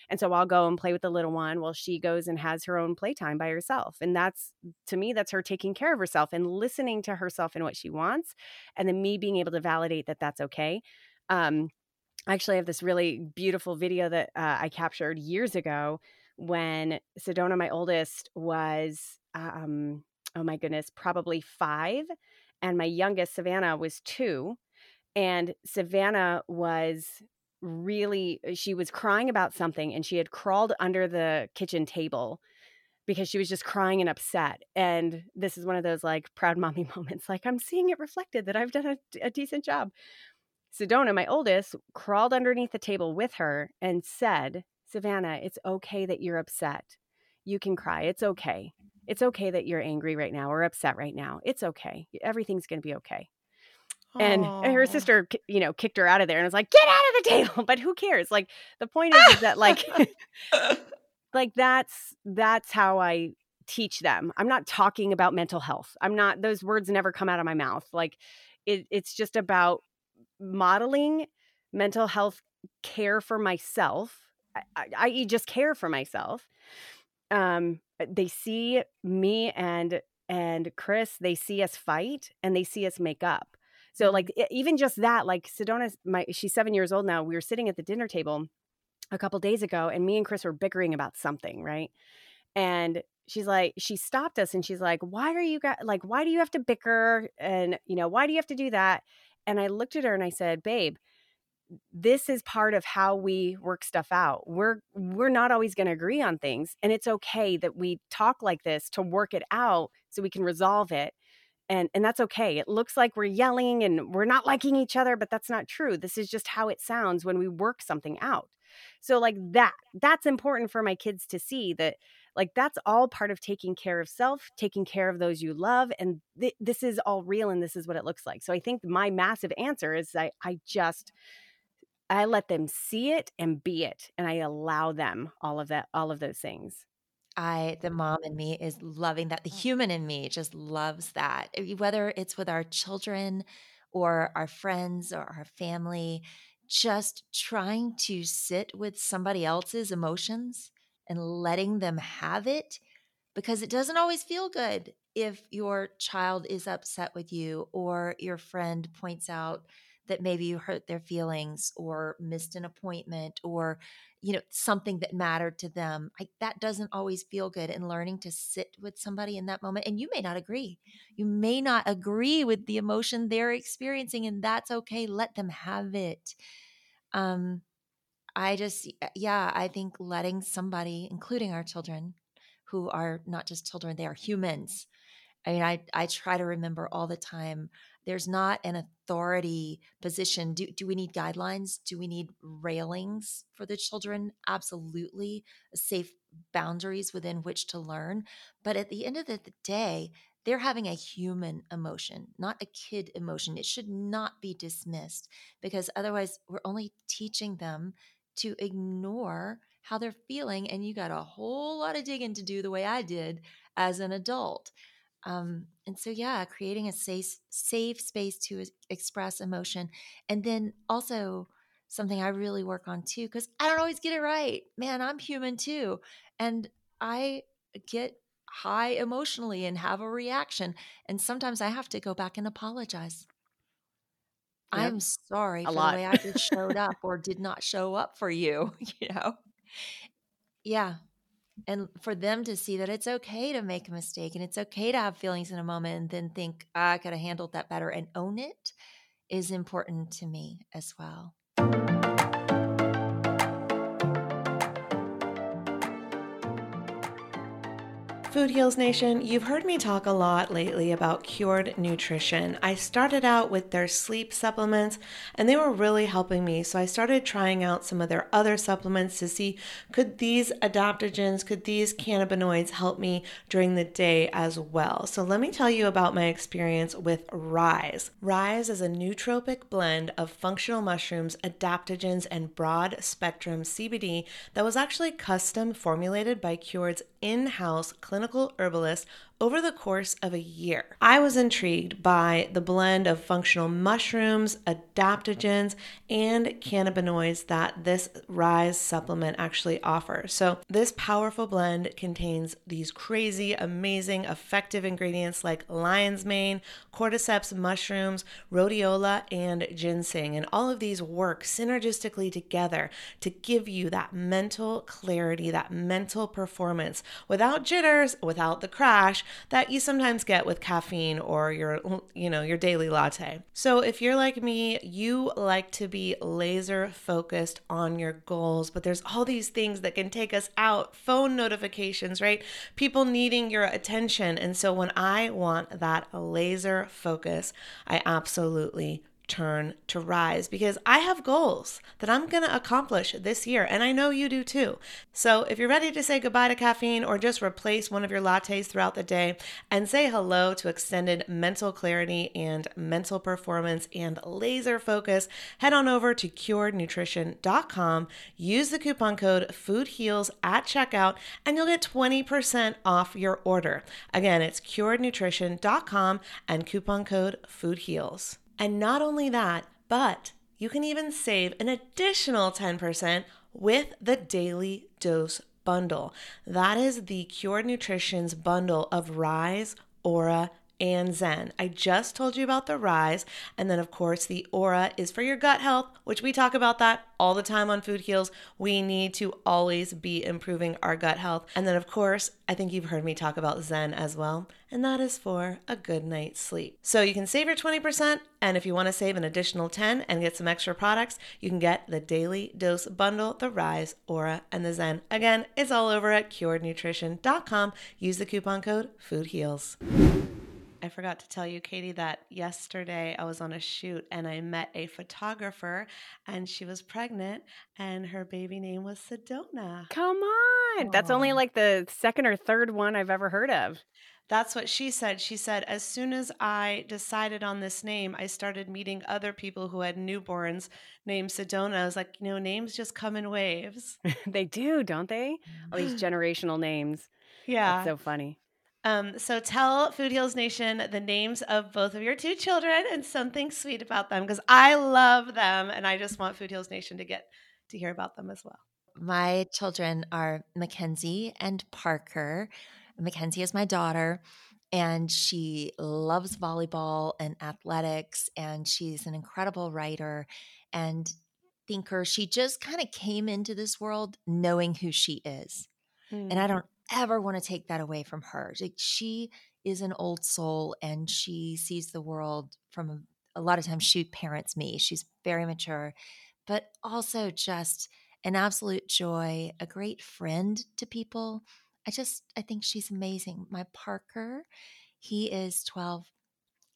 And so I'll go and play with the little one while she goes and has her own playtime by herself. And that's, to me, that's her taking care of herself and listening to herself and what she wants. And then me being able to validate that that's okay um, actually, I actually have this really beautiful video that uh, I captured years ago when Sedona, my oldest, was, um, oh my goodness, probably five. And my youngest, Savannah, was two. And Savannah was really, she was crying about something and she had crawled under the kitchen table because she was just crying and upset. And this is one of those like proud mommy moments like, I'm seeing it reflected that I've done a, a decent job. Sedona, my oldest, crawled underneath the table with her and said, Savannah, it's okay that you're upset. You can cry. It's okay. It's okay that you're angry right now or upset right now. It's okay. Everything's going to be okay. And her sister, you know, kicked her out of there and was like, "Get out of the table." But who cares? Like the point is, is that like, like that's that's how I teach them. I'm not talking about mental health. I'm not. Those words never come out of my mouth. Like, it, it's just about modeling mental health care for myself, i.e., just care for myself. Um, they see me and and Chris, they see us fight and they see us make up. So mm-hmm. like even just that, like Sedona's my she's seven years old now. We were sitting at the dinner table a couple days ago, and me and Chris were bickering about something, right? And she's like, she stopped us and she's like, why are you guys like, why do you have to bicker? And you know, why do you have to do that? And I looked at her and I said, "Babe, this is part of how we work stuff out. We're we're not always going to agree on things, and it's okay that we talk like this to work it out so we can resolve it." And, and that's okay. It looks like we're yelling and we're not liking each other, but that's not true. This is just how it sounds when we work something out. So like that, that's important for my kids to see that like that's all part of taking care of self, taking care of those you love. And th- this is all real and this is what it looks like. So I think my massive answer is I, I just, I let them see it and be it. And I allow them all of that, all of those things. I, the mom in me is loving that. The human in me just loves that. Eh, whether it's with our children or our friends or our family, just trying to sit with somebody else's emotions and letting them have it because it doesn't always feel good if your child is upset with you or your friend points out that maybe you hurt their feelings or missed an appointment or you know something that mattered to them like that doesn't always feel good and learning to sit with somebody in that moment and you may not agree. You may not agree with the emotion they're experiencing and that's okay let them have it. Um I just, yeah, I think letting somebody, including our children, who are not just children, they are humans. I mean, I, I try to remember all the time there's not an authority position. Do, do we need guidelines? Do we need railings for the children? Absolutely. Safe boundaries within which to learn. But at the end of the day, they're having a human emotion, not a kid emotion. It should not be dismissed because otherwise, we're only teaching them to ignore how they're feeling. And you got a whole lot of digging to do the way I did as an adult. Um, and so, yeah, creating a safe, safe space to express emotion. And then also, something I really work on too, because I don't always get it right. Man, I'm human too. And I get high emotionally and have a reaction. And sometimes I have to go back and apologize I'm sorry A for lot. the way I just showed up or did not show up for you, you know? Yeah. And for them to see that it's okay to make a mistake and it's okay to have feelings in a moment and then think, "Ah, I could have handled that better and own it is important to me as well. Food Heals Nation, you've heard me talk a lot lately about Cured Nutrition. I started out with their sleep supplements and they were really helping me. So I started trying out some of their other supplements to see could these adaptogens, could these cannabinoids help me during the day as well. So let me tell you about my experience with Rise. Rise is a nootropic blend of functional mushrooms, adaptogens, and broad spectrum CBD that was actually custom formulated by Cured's in house clinical herbalist over the course of a year. I was intrigued by the blend of functional mushrooms, adaptogens, and cannabinoids that this Rise supplement actually offers. So, this powerful blend contains these crazy, amazing, effective ingredients like lion's mane, cordyceps mushrooms, rhodiola, and ginseng. And all of these work synergistically together to give you that mental clarity, that mental performance without jitters, without the crash that you sometimes get with caffeine or your you know your daily latte. So if you're like me, you like to be laser focused on your goals, but there's all these things that can take us out, phone notifications, right? People needing your attention. And so when I want that laser focus, I absolutely turn to Rise because I have goals that I'm going to accomplish this year, and I know you do too. So if you're ready to say goodbye to caffeine or just replace one of your lattes throughout the day and say hello to extended mental clarity and mental performance and laser focus, head on over to curednutrition.com, use the coupon code FOODHEALS at checkout, and you'll get 20% off your order. Again, it's curednutrition.com and coupon code FOODHEALS. And not only that, but you can even save an additional 10% with the daily dose bundle. That is the Cured Nutrition's bundle of Rise, Aura, and Zen. I just told you about the Rise, and then of course the Aura is for your gut health, which we talk about that all the time on Food Heals. We need to always be improving our gut health. And then of course, I think you've heard me talk about Zen as well, and that is for a good night's sleep. So you can save your 20%, and if you want to save an additional 10 and get some extra products, you can get the Daily Dose Bundle, the Rise, Aura, and the Zen. Again, it's all over at curednutrition.com. Use the coupon code FOODHEALS. I forgot to tell you, Katie, that yesterday I was on a shoot and I met a photographer and she was pregnant and her baby name was Sedona. Come on. That's only like the second or third one I've ever heard of. That's what she said. She said, as soon as I decided on this name, I started meeting other people who had newborns named Sedona. I was like, you know, names just come in waves. they do, don't they? All these generational names. Yeah. That's so funny. Um, so tell Food Heals Nation the names of both of your two children and something sweet about them because I love them and I just want Food Heals Nation to get to hear about them as well. My children are Mackenzie and Parker. Mackenzie is my daughter, and she loves volleyball and athletics, and she's an incredible writer and thinker. She just kind of came into this world knowing who she is. And I don't ever want to take that away from her. Like she is an old soul and she sees the world from a, a lot of times she parents me. She's very mature, but also just an absolute joy, a great friend to people. I just I think she's amazing. My Parker, he is 12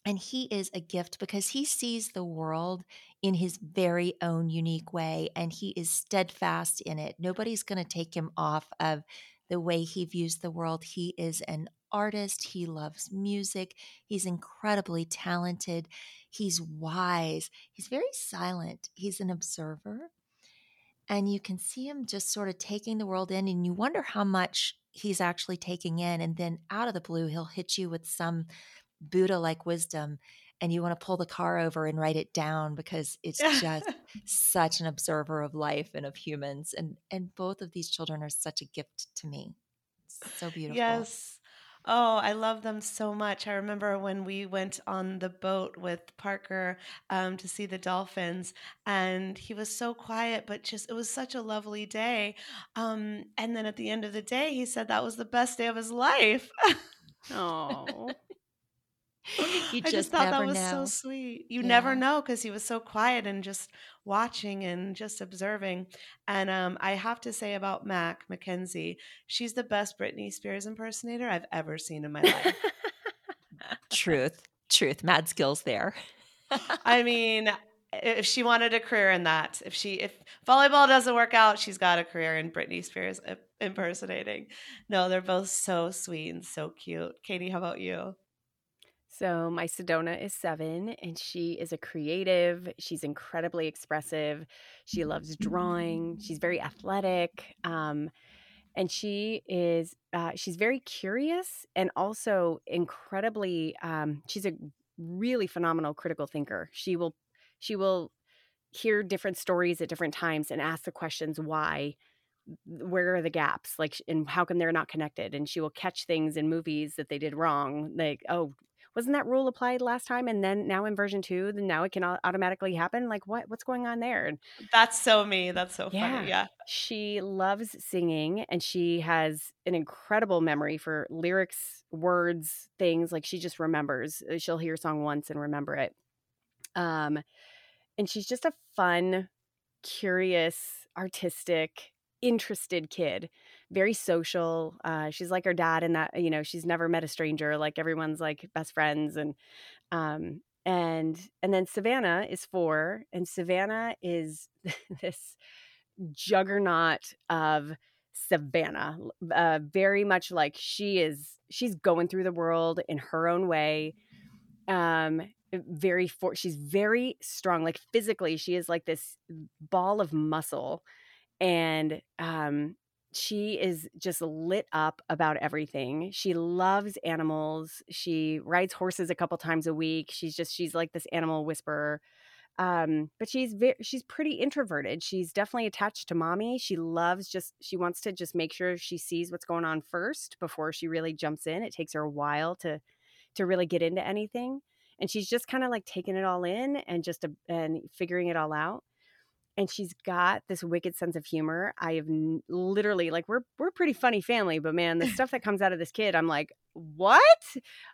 and he is a gift because he sees the world in his very own unique way and he is steadfast in it. Nobody's going to take him off of the way he views the world. He is an artist. He loves music. He's incredibly talented. He's wise. He's very silent. He's an observer. And you can see him just sort of taking the world in, and you wonder how much he's actually taking in. And then out of the blue, he'll hit you with some Buddha like wisdom, and you want to pull the car over and write it down because it's just such an observer of life and of humans. And and both of these children are such a gift to me. It's so beautiful. Yes. Oh, I love them so much. I remember when we went on the boat with Parker um, to see the dolphins, and he was so quiet, but just it was such a lovely day. Um, and then at the end of the day, he said that was the best day of his life. Oh. You I just just thought that was know. so sweet. You never know because he was so quiet and just watching and just observing. And um, I have to say about Mac Mackenzie, she's the best Britney Spears impersonator I've ever seen in my life. Truth, truth. Mad skills there. I mean, if she wanted a career in that, if she if volleyball doesn't work out, she's got a career in Britney Spears impersonating. No, they're both so sweet and so cute. Katie, how about you? So my Sedona is seven, and she is a creative. She's incredibly expressive. She loves drawing. She's very athletic, um, and she is uh, she's very curious and also incredibly. Um, she's a really phenomenal critical thinker. She will she will hear different stories at different times and ask the questions why where are the gaps like and how come they're not connected and she will catch things in movies that they did wrong like oh wasn't that rule applied last time and then now in version 2 then now it can au- automatically happen like what what's going on there That's so me. That's so Yeah. funny. Yeah. she loves singing and she has an incredible memory for lyrics words things like she just remembers Uh, she'll hear a song once and remember it um and she's just a fun curious artistic interested kid very social uh she's like her dad in that you know she's never met a stranger like everyone's like best friends and um and and then savannah is four and savannah is this juggernaut of savannah uh very much like she is she's going through the world in her own way um very for she's very strong like physically she is like this ball of muscle and um she is just lit up about everything. She loves animals. She rides horses a couple times a week. She's just she's like this animal whisperer. Um but she's very she's pretty introverted. She's definitely attached to mommy. She loves just she wants to just make sure she sees what's going on first before she really jumps in. It takes her a while to to really get into anything. And she's just kind of like taking it all in and just a, and figuring it all out and she's got this wicked sense of humor i have n- literally like we're we're a pretty funny family but man the stuff that comes out of this kid i'm like what?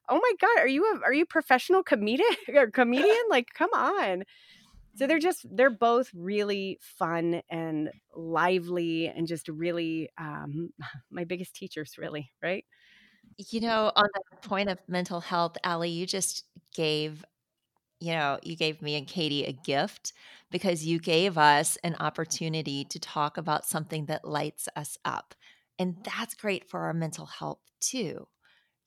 Oh my god are you a are you professional comedian or comedian? Like come on. So they're just they're both really fun and lively and just really um my biggest teachers really right? You know, on the point of mental health, Allie, you just gave, you know, you gave me and Katie a gift because you gave us an opportunity to talk about something that lights us up. And that's great for our mental health too.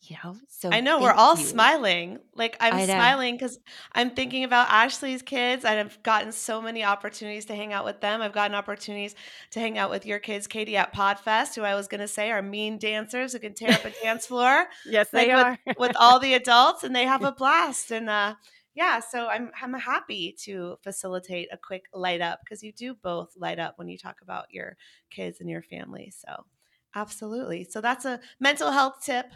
You know, so I know we're all you. smiling. Like I'm smiling because I'm thinking about Ashley's kids. and I've gotten so many opportunities to hang out with them. I've gotten opportunities to hang out with your kids, Katie, at Podfest, who I was going to say are mean dancers who can tear up a dance floor yes like they are with, with all the adults, and they have a blast. And uh, yeah, so I'm I'm happy to facilitate a quick light up because you do both light up when you talk about your kids and your family. So absolutely. So that's a mental health tip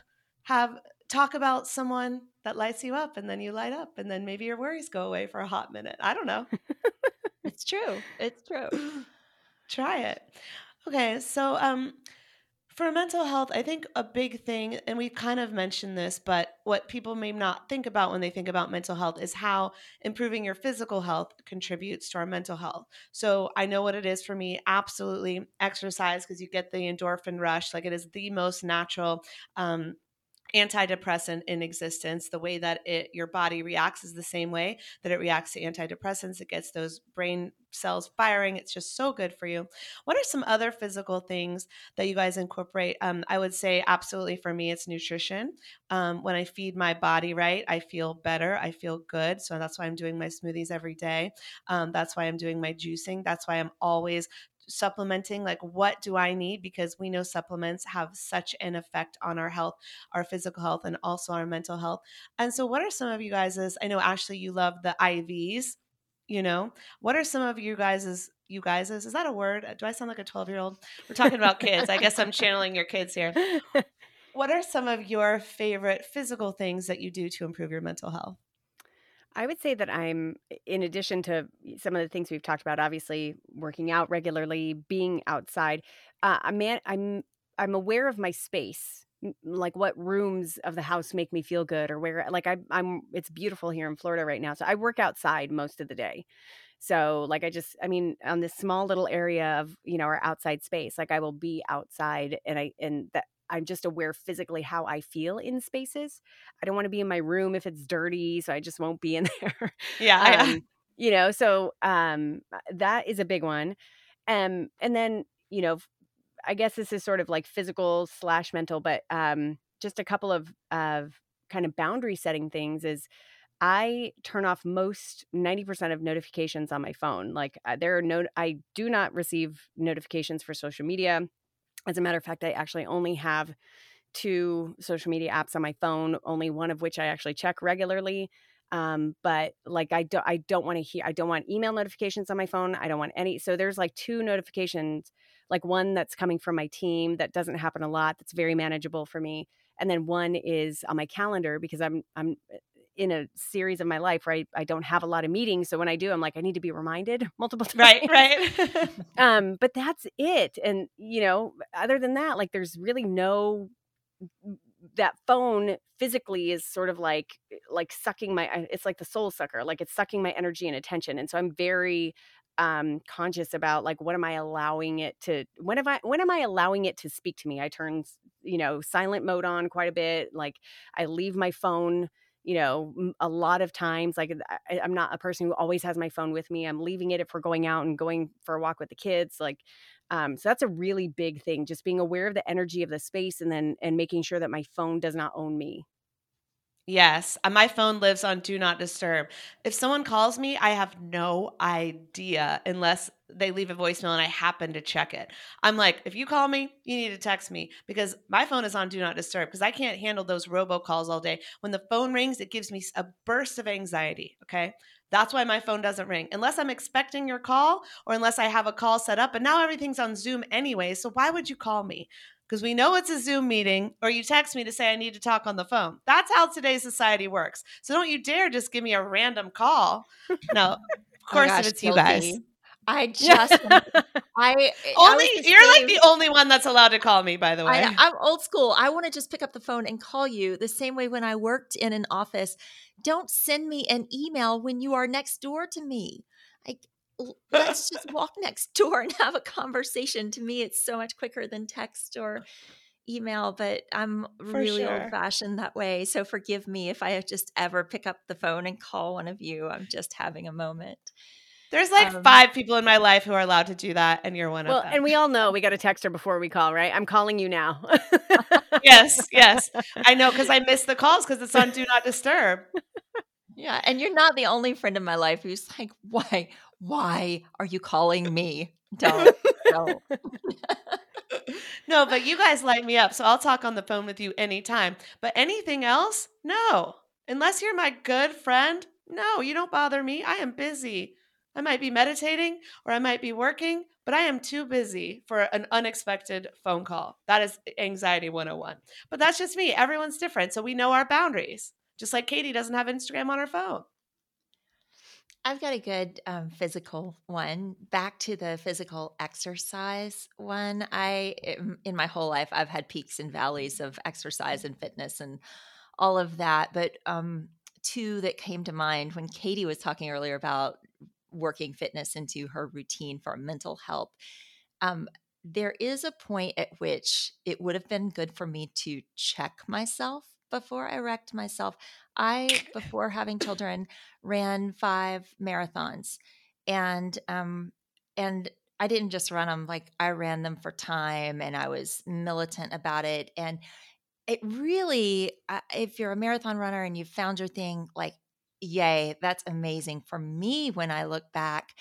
have talk about someone that lights you up and then you light up and then maybe your worries go away for a hot minute. I don't know. It's true. It's true. Try it. Okay, so um for mental health, I think a big thing, and we've kind of mentioned this, but what people may not think about when they think about mental health is how improving your physical health contributes to our mental health. So I know what it is for me. Absolutely exercise because you get the endorphin rush. Like it is the most natural um, antidepressant in existence the way that it your body reacts is the same way that it reacts to antidepressants it gets those brain cells firing it's just so good for you. What are some other physical things that you guys incorporate? Um, i would say absolutely for me it's nutrition. Um, when i feed my body right i feel better i feel good so that's why i'm doing my smoothies every day. Um, that's why i'm doing my juicing that's why i'm always supplementing like what do i need? Because we know supplements have such an effect on our health our physical health and also our mental health. And so what are some of you guys's i know ashley you love the ivs you know what are some of you guys's you guys's is that a word do i sound like a 12 year old we're talking about kids i guess i'm channeling your kids here what are some of your favorite physical things that you do to improve your mental health? I would say that I'm, in addition to some of the things we've talked about, obviously working out regularly, being outside. Uh, I'm I'm I'm aware of my space, like what rooms of the house make me feel good, or where like I, I'm. It's beautiful here in Florida right now, so I work outside most of the day. So like I just, I mean, on this small little area of you know our outside space, like I will be outside, and I and that I'm just aware physically how I feel in spaces. I don't want to be in my room if it's dirty, so I just won't be in there. Yeah. um, you know, so um uh, that is a big one. Um and then, you know, I guess this is sort of like physical slash mental, but um just a couple of of kind of boundary setting things is I turn off most 90% of notifications on my phone. Like uh, there are no I do not receive notifications for social media. As a matter of fact, I actually only have two social media apps on my phone, only one of which I actually check regularly. Um, but like I don't I don't want to hear I don't want email notifications on my phone. I don't want any so there's like two notifications, like one that's coming from my team that doesn't happen a lot, that's very manageable for me. And then one is on my calendar because I'm I'm in a series of my life where I, I don't have a lot of meetings. So when I do, I'm like, I need to be reminded multiple times. Right, right. um, but that's it. And, you know, other than that, like there's really no that phone physically is sort of like like sucking my it's like the soul sucker like it's sucking my energy and attention and so i'm very um conscious about like what am i allowing it to when am i when am i allowing it to speak to me i turn you know silent mode on quite a bit like i leave my phone you know, a lot of times, like I, am not a person who always has my phone with me. I'm leaving it if we're going out and going for a walk with the kids. Like, um, so that's a really big thing. Just being aware of the energy of the space, and then and making sure that my phone does not own me. Yes, uh, my phone lives on do not disturb. If someone calls me, I have no idea unless they leave a voicemail and I happen to check it. I'm like, if you call me, you need to text me because my phone is on do not disturb because I can't handle those robocalls all day. When the phone rings, it gives me a burst of anxiety. Okay. That's why my phone doesn't ring unless I'm expecting your call or unless I have a call set up. And now everything's on Zoom anyway. So why would you call me? Because we know it's a Zoom meeting, or you text me to say I need to talk on the phone. That's how today's society works. So don't you dare just give me a random call. No, of oh course, oh gosh, it's you guys. I just, I only I you're like the only one that's allowed to call me. By the way, I, I'm old school. I want to just pick up the phone and call you the same way when I worked in an office. Don't send me an email when you are next door to me. I let's just walk next door and have a conversation. To me, it's so much quicker than text or email, but I'm For really sure. old fashioned that way. So forgive me if I just ever pick up the phone and call one of you. I'm just having a moment. There's like um, five people in my life who are allowed to do that, and you're one well, of them. And we all know we got to text her before we call, right? I'm calling you now. yes, yes. I know because I miss the calls because it's on Do Not Disturb. Yeah, and you're not the only friend in my life who's like, "Why? Why are you calling me?" Don't. don't. no, but you guys light me up, so I'll talk on the phone with you anytime. But anything else? No. Unless you're my good friend, no, you don't bother me. I am busy. I might be meditating or I might be working, but I am too busy for an unexpected phone call. That is anxiety 101. But that's just me. Everyone's different. So we know our boundaries. Just like Katie doesn't have Instagram on her phone. I've got a good um, physical one. Back to the physical exercise one. I, in my whole life, I've had peaks and valleys of exercise and fitness and all of that. But um, two that came to mind when Katie was talking earlier about working fitness into her routine for mental health. Um, there is a point at which it would have been good for me to check myself before I wrecked myself. I, before having children, ran five marathons, and um, and I didn't just run them like I ran them for time, and I was militant about it. And it really, uh, if you're a marathon runner and you've found your thing, like, yay, that's amazing. For me, when I look back,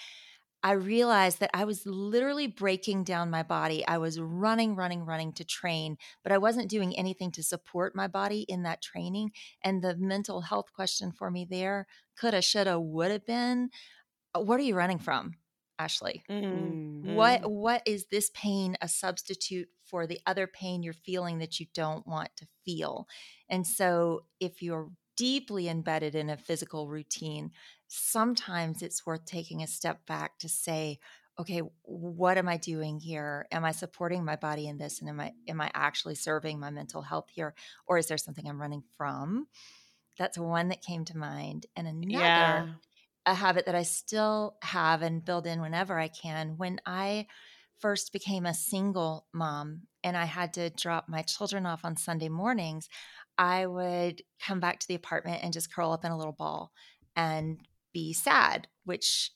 I realized that I was literally breaking down my body. I was running, running, running to train, but I wasn't doing anything to support my body in that training. And the mental health question for me there coulda, shoulda, would have been uh, what are you running from? Ashley. Mm-hmm. What what is this pain a substitute for the other pain you're feeling that you don't want to feel? And so if you're deeply embedded in a physical routine, sometimes it's worth taking a step back to say, okay, what am I doing here? Am I supporting my body in this and am I am I actually serving my mental health here or is there something I'm running from? That's one that came to mind. And another Yeah. a habit that I still have and build in whenever I can. When I first became a single mom and I had to drop my children off on Sunday mornings, I would come back to the apartment and just curl up in a little ball and be sad, which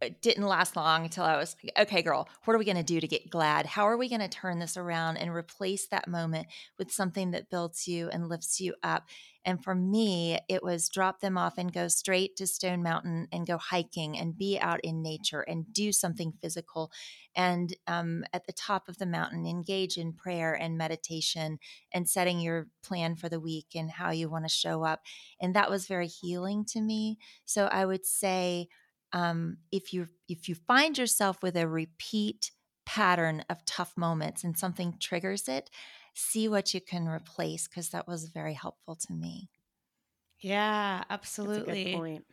it didn't last long until I was like, okay, girl, what are we going to do to get glad? How are we going to turn this around and replace that moment with something that builds you and lifts you up? And for me, it was drop them off and go straight to Stone Mountain and go hiking and be out in nature and do something physical. And um, at the top of the mountain, engage in prayer and meditation and setting your plan for the week and how you want to show up. And that was very healing to me. So I would say, um, if you if you find yourself with a repeat pattern of tough moments and something triggers it, see what you can replace because that was very helpful to me. Yeah, That's a absolutely. good point.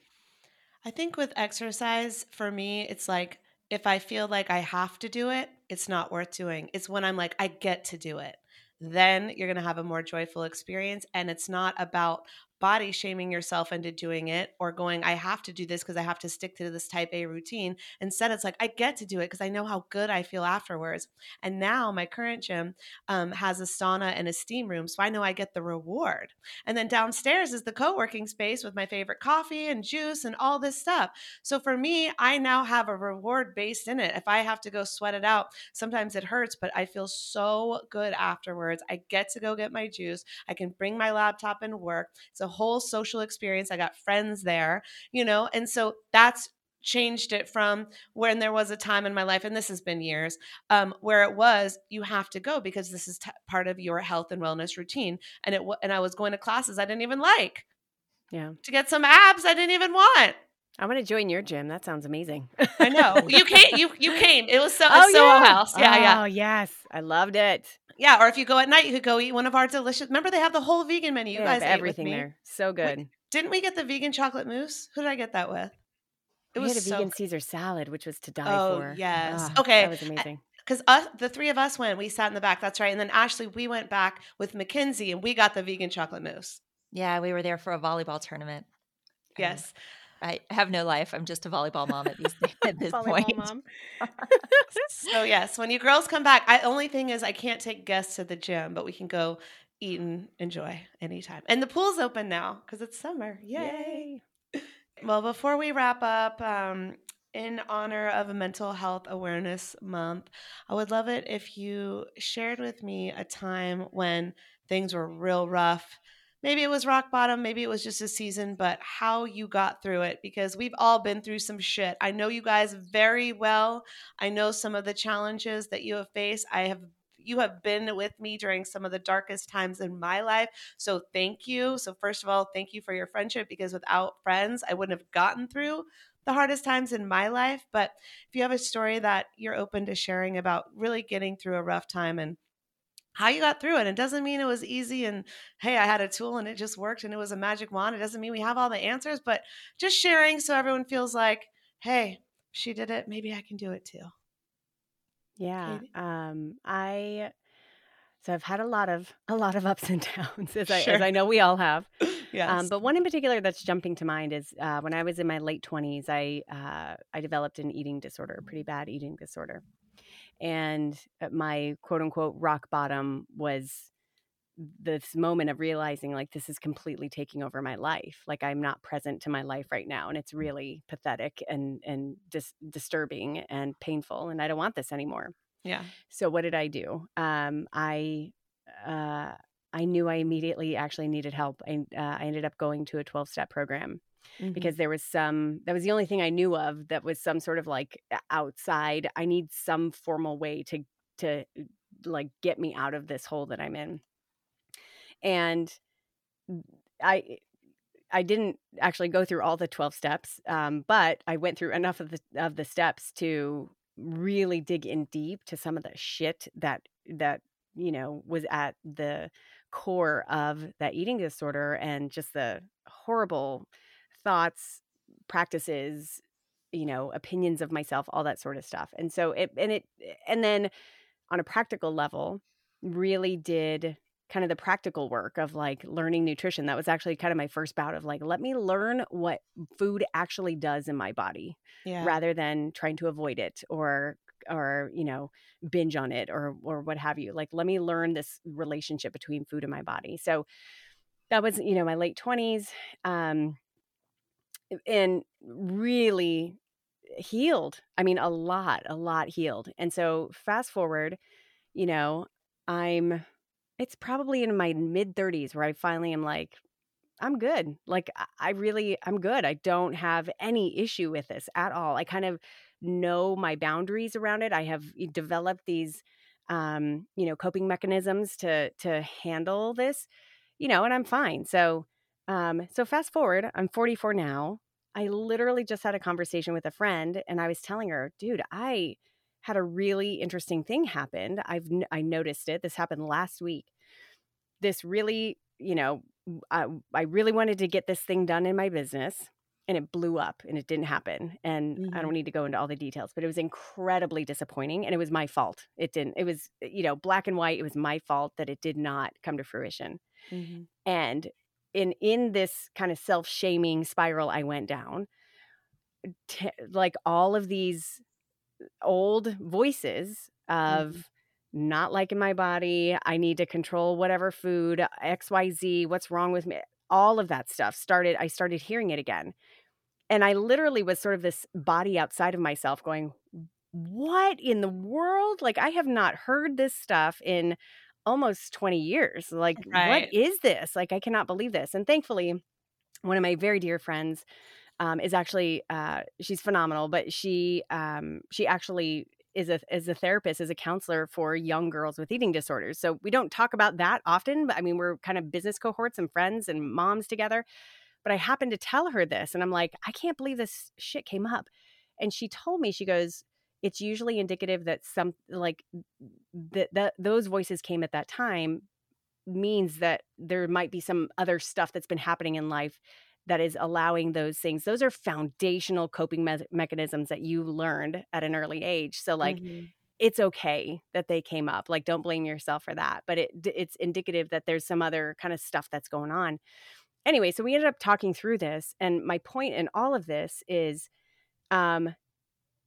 I think with exercise, for me, it's like if I feel like I have to do it, it's not worth doing. It's when I'm like, I get to do it. Then you're going to have a more joyful experience. And it's not about body shaming yourself into doing it or going, I have to do this because I have to stick to this type A routine. Instead, it's like, I get to do it because I know how good I feel afterwards. And now my current gym um, has a sauna and a steam room. So I know I get the reward. And then downstairs is the co working space with my favorite coffee and juice and all this stuff. So for me, I now have a reward based in it. If I have to go sweat it out, sometimes it hurts, but I feel so good afterwards. I get to go get my juice. I can bring my laptop and work. It's a whole social experience. I got friends there, you know, and so that's changed it from when there was a time in my life and this has been years um, where it was you have to go because this is t- part of your health and wellness routine and it w- and i was going to classes i didn't even like Yeah. to get some abs i didn't even want I want to join your gym. That sounds amazing. i know you came you you came it was so Oh, oh, Soho yeah. house yeah yeah Oh, yes. I loved it. yeah or if you go at night you could go eat one of our delicious remember they have the whole vegan menu you guys have ate everything with me. there. So good. didn't we get the vegan chocolate mousse who did i get that with it we was had a so vegan Caesar salad, which was to die Oh, for. yes. Ah, Okay. That was amazing. because us the three of us went we sat in the back that's right and then ashley we went back with mackenzie and we got the vegan chocolate mousse Yeah, we were there for a volleyball tournament. yes I have no life. I'm just a volleyball mom at, these, at this Volleyball point. mom. so yes when you girls come back i only thing is i can't take guests to the gym but we can go eat and enjoy anytime and the pool's open now because it's summer yay. well before we wrap up um, in honor of mental health awareness month i would love it if you shared with me a time when things were real rough maybe it was rock bottom, maybe it was just a season, but how you got through it because we've all been through some shit. I know you guys very well. I know some of the challenges that you have faced. I have you have been with me during some of the darkest times in my life. So thank you. So first of all, thank you for your friendship because without friends, I wouldn't have gotten through the hardest times in my life. But if you have a story that you're open to sharing about really getting through a rough time and how you got through it. It doesn't mean it was easy and hey, I had a tool and it just worked and it was a magic wand. It doesn't mean we have all the answers, but just sharing so everyone feels like, hey, she did it. Maybe I can do it too. Yeah. Katie? Um, I so I've had a lot of a lot of ups and downs as I as I know we all have. Yes. Um, but one in particular that's jumping to mind is uh, when I was in my late twenties, I uh, I developed an eating disorder, a pretty bad eating disorder, and uh, my quote unquote rock bottom was this moment of realizing like this is completely taking over my life. Like I'm not present to my life right now, and it's really pathetic and and dis- disturbing and painful, and I don't want this anymore. yeah. So what did I do? Um, I uh, I knew I immediately actually needed help. I uh, I ended up going to a twelve step program Mhm. because there was some that was the only thing I knew of that was some sort of like outside. I need some formal way to to like get me out of this hole that I'm in. And I I didn't actually go through all the 12 steps, um, but I went through enough of the of the steps to really dig in deep to some of the shit that that you know was at the core of that eating disorder and just the horrible thoughts, practices, you know, opinions of myself, all that sort of stuff. And so it and it and then on a practical level, really did kind of the practical work of like learning nutrition. That was actually kind of my first bout of like, let me learn what food actually does in my body Yeah. rather than trying to avoid it or or you know binge on it or or what have you like let me learn this relationship between food and my body so that was you know my late 20s um and really healed i mean a lot a lot healed and so fast forward you know i'm it's probably in my mid 30s where i finally am like i'm good like I- really i'm good i don't have any issue with this at all i kind of know my boundaries around it i have developed these um you know coping mechanisms to to handle this you know and i'm fine so um so fast forward i'm 44 now i literally just had a conversation with a friend and i was telling her dude i had a really interesting thing happen i've I noticed it. This happened last week. This really you know I, I really wanted to get this thing done in my business and it blew up and it didn't happen and i Mhm. don't need to go into all the details but it was incredibly disappointing and it was my fault. It didn't it was you know black and white it was my fault that it did not come to fruition. Mhm. and in in this kind of self-shaming spiral i went down t- like all of these old voices mm-hmm. of not liking my body i need to control whatever food xyz what's wrong with me all of that stuff started i started hearing it again. And i literally was sort of this body outside of myself going what in the world? Like i have not heard this stuff in almost 20 years like Right. what is this like i cannot believe this and thankfully one of my very dear friends um, is actually uh, she's phenomenal, but she um, she actually is a is a therapist, is a counselor for young girls with eating disorders. So we don't talk about that often, but I mean we're kind of business cohorts and friends and moms together. But I happened to tell her this, and I'm like, I can't believe this shit came up. And she told me, she goes, it's usually indicative that some like that that those voices came at that time means that there might be some other stuff that's been happening in life that is allowing those things. Those are foundational coping me- mechanisms that you learned at an early age. So like Mhm. it's okay that they came up like don't blame yourself for that but it it's indicative that there's some other kind of stuff that's going on. Anyway so we ended up talking through this and my point in all of this is um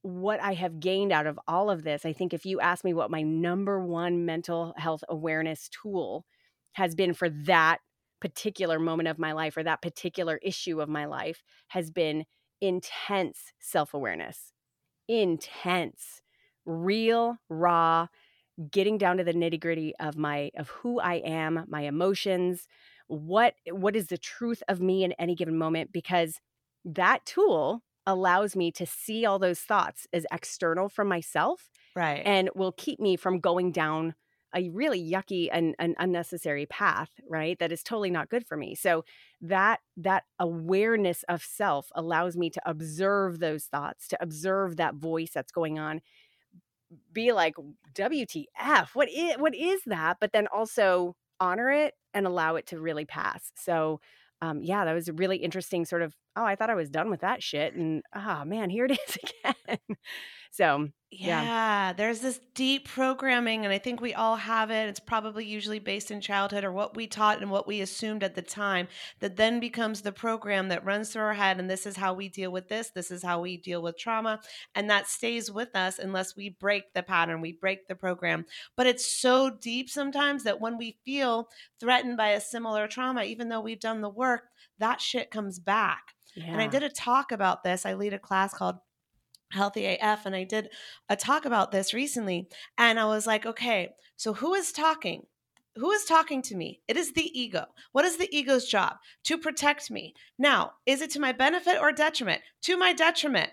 what I have gained out of all of this, I think if you ask me what my number one mental health awareness tool has been for that particular moment of my life or that particular issue of my life, has been intense self awareness. Intense, real, raw, getting down to the nitty gritty of my of who I am, my emotions, what what is the truth of me in any given moment because that tool allows me to see all those thoughts as external from myself Right. and will keep me from going down a really yucky and an unnecessary path right that is totally not good for me. So that that awareness of self allows me to observe those thoughts to observe that voice that's going on be like wtf what is what is that? but then also honor it and allow it to really pass. So um yeah that was a really interesting sort of oh i thought i was done with that shit and oh man here it is again so Yeah. Yeah. there's this deep programming, and I think we all have it. It's probably usually based in childhood or what we taught and what we assumed at the time that then becomes the program that runs through our head. And this is how we deal with this. This is how we deal with trauma. And that stays with us unless we break the pattern, we break the program. But it's so deep sometimes that when we feel threatened by a similar trauma, even though we've done the work, that shit comes back. And I did a talk about this. I lead a class called Healthy AF, and I did a talk about this recently. And I was like, okay, so who is talking? Who is talking to me? It is the ego. What is the ego's job? To protect me. Now, is it to my benefit or detriment? To my detriment.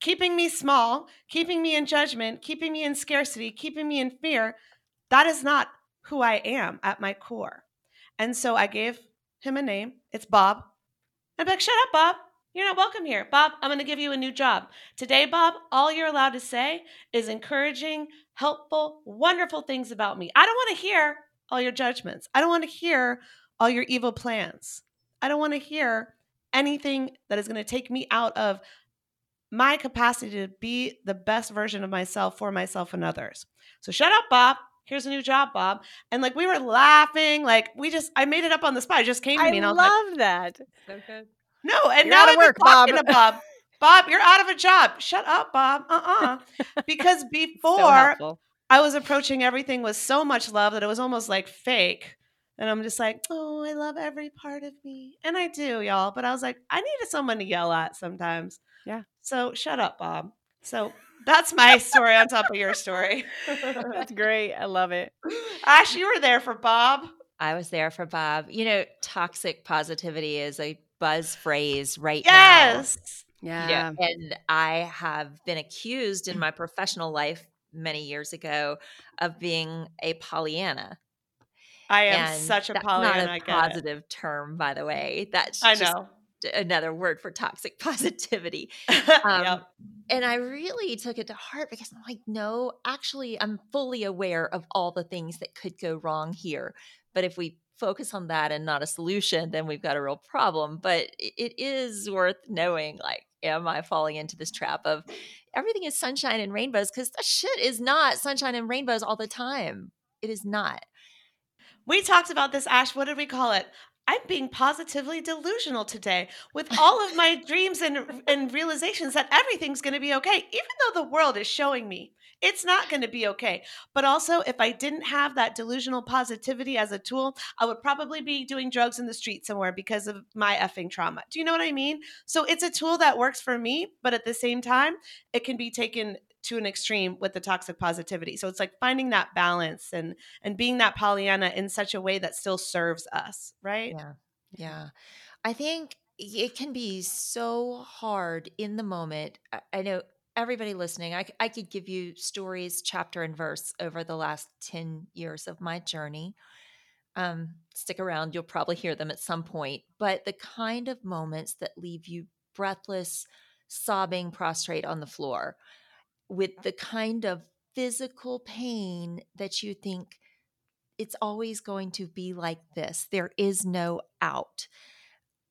Keeping me small, keeping me in judgment, keeping me in scarcity, keeping me in fear. That is not who I am at my core. And so I gave him a name. It's Bob. I'm like, shut up, Bob. You're not welcome here. Bob, I'm going to give you a new job. Today, Bob, all you're allowed to say is encouraging, helpful, wonderful things about me. I don't want to hear all your judgments. I don't want to hear all your evil plans. I don't want to hear anything that is going to take me out of my capacity to be the best version of myself for myself and others. So shut up, Bob. Here's a new job, Bob. And like we were laughing, like we just I made it up on the spot. It just came to I me and I was love like, that. So good. No, and You're now out of I've been work, Bob. talking to Bob. Bob, you're out of a job. Shut up, Bob. Uh-uh. Because before helpful. I was approaching everything with so much love that it was almost like fake. And I'm just like, oh, I love every part of me. And I do, y'all. But I was like, I needed someone to yell at sometimes. Yeah. So shut up, Bob. So that's my story on top of your story. That's great. I love it. Ash, you were there for Bob. I was there for Bob. You know, toxic positivity is a buzz phrase right now. Yes. Yeah. Yeah. And I have been accused in my professional life many years ago of being a Pollyanna. I am And such a that's Pollyanna. Not a get it. positive term, by the way. That's I just know. another word for toxic positivity. yep. Um, And I really took it to heart because I'm like, no, actually, I'm fully aware of all the things that could go wrong here. But if we focus on that and not a solution, then we've got a real problem. But it- is worth knowing, like, am I falling into this trap of everything is sunshine and rainbows? Because shit is not sunshine and rainbows all the time. It is not. We talked about this, Ash. What did we call it? I'm being positively delusional today with all of my dreams and, and realizations that everything's going to be okay, even though the world is showing me it's not going to be okay. But also, if I didn't have that delusional positivity as a tool, I would probably be doing drugs in the street somewhere because of my effing trauma. Do you know what I mean? So it's a tool that works for me, but at the same time, it can be taken to an extreme with the toxic positivity. So it's like finding that balance and and being that Pollyanna in such a way that still serves us, right? Yeah. Yeah. I think it can be so hard in the moment. I, know everybody listening, I, I could give you stories, chapter and verse over the last 10 years of my journey. Um, stick around, you'll probably hear them at some point. But the kind of moments that leave you breathless, sobbing, prostrate on the floor with the kind of physical pain that you think it's always going to be like this. There is no out.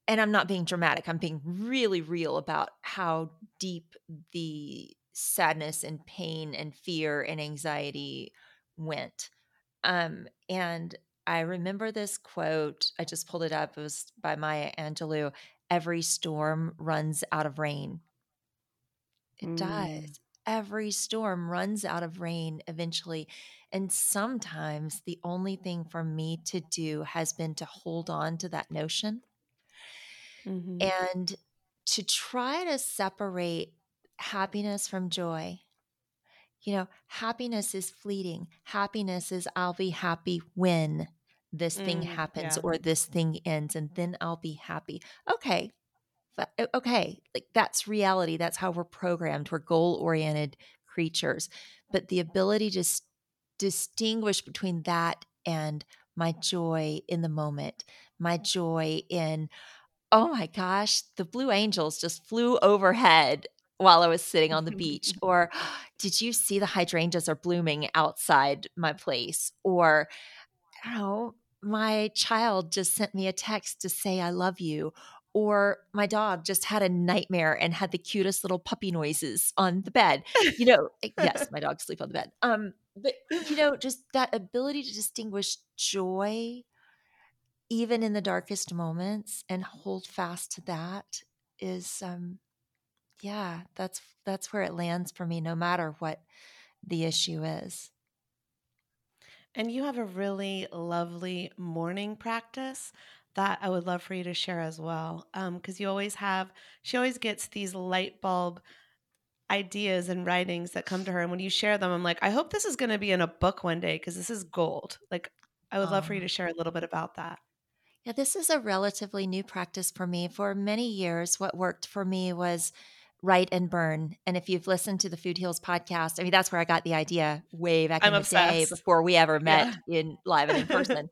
And I'm not being dramatic. I'm being really real about how deep the sadness and pain and fear and anxiety went. Um, and I remember this quote. I just pulled it up. It was by Maya Angelou. Every storm runs out of rain. It Mm. does. Every storm runs out of rain eventually. And sometimes the only thing for me to do has been to hold on to that notion Mhm. and to try to separate happiness from joy. You know, happiness is fleeting. Happiness is I'll be happy when this thing Mm, happens yeah. or this thing ends, and then I'll be happy. Okay. But, okay. Like that's reality. That's how we're programmed. We're goal oriented creatures. But the ability to s- distinguish between that and my joy in the moment, my joy in, oh my gosh, the Blue Angels just flew overhead while I was sitting on the beach. Or did you see the hydrangeas are blooming outside my place? Or, I don't know, my child just sent me a text to say, I love you. Or my dog just had a nightmare and had the cutest little puppy noises on the bed. You know, eh, yes, my dogs sleep on the bed. Um, but you know, just that ability to distinguish joy even in the darkest moments and hold fast to that is um yeah that's that's where it lands for me no matter what the issue is And you have a really lovely morning practice that I would love for you to share as well. Because you always have, she always gets these light bulb ideas and writings that come to her. And when you share them, I'm like, I hope this is going to be in a book one day because this is gold. Like, I would love for you to share a little bit about that. Yeah this is a relatively new practice for me. For many years what worked for me was write and burn. And if you've listened to the food heals podcast i mean that's where i got the idea way back I'm in the day before we ever met in live and in person.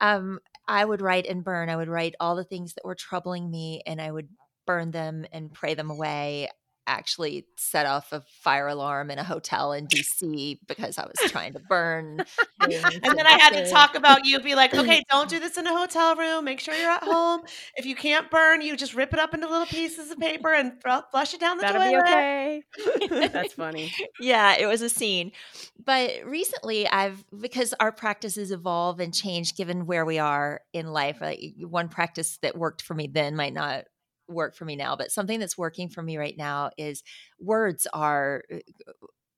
Um I would write and burn. I would write all the things that were troubling me and I would burn them and pray them away actually set off a fire alarm in a hotel in DC because I was trying to burn. and then I had to talk about you, be like, okay, don't do this in a hotel room. Make sure you're at home. If you can't burn, you just rip it up into little pieces of paper and flush it down the That'll toilet. be okay. That's funny. Yeah, it was a scene. But recently I've because our practices evolve and change given where we are in life. Like one practice that worked for me then might not work for me now, but something that's working for me right now is words are uh,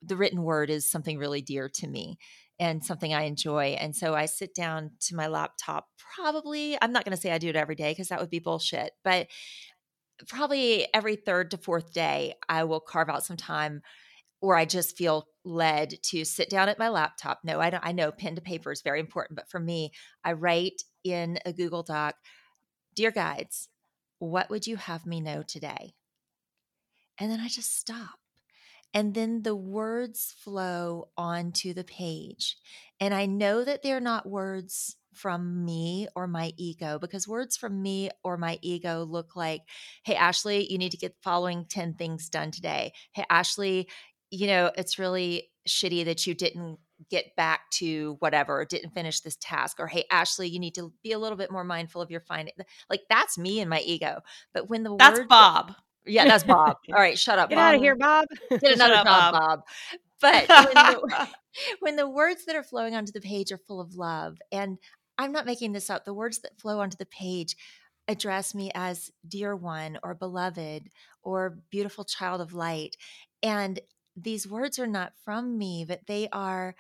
the written word is something really dear to me and something I enjoy. And so I sit down to my laptop probably, I'm not going to say I do it every day because that would be bullshit, but probably every third to fourth day, I will carve out some time or I just feel led to sit down at my laptop. No, I don't I know pen to paper is very important, but for me, I write in a Google Doc, dear guides, what would you have me know today? And then I just stop. And then the words flow onto the page. And I know that they're not words from me or my ego because words from me or my ego look like, hey, Ashley, you need to get the following 10 things done today. Hey, Ashley, you know, it's really shitty that you didn't get back to whatever didn't finish this task or hey ashley you need to be a little bit more mindful of your finance like that's me and my ego but when the that's word bob yeah that's bob all right shut up Get bob. out of here, Bob. get another up, job Bob. bob but when the, when the words that are flowing onto the page are full of love and i'm not making this up the words that flow onto the page address me as dear one or beloved or beautiful child of light and these words are not from me but they are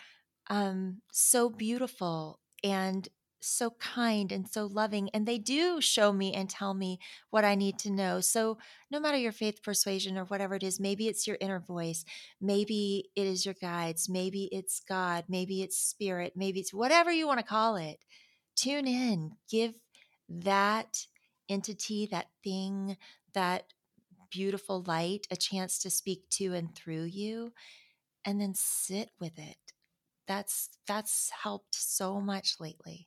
um, so beautiful and so kind and so loving and they do show me and tell me what i need to know. So no matter your faith persuasion or whatever it is maybe it's your inner voice maybe it is your guides maybe it's god maybe it's spirit maybe it's whatever you want to call it tune in give that entity that thing that beautiful light a chance to speak to and through you and then sit with it that's that's helped so much lately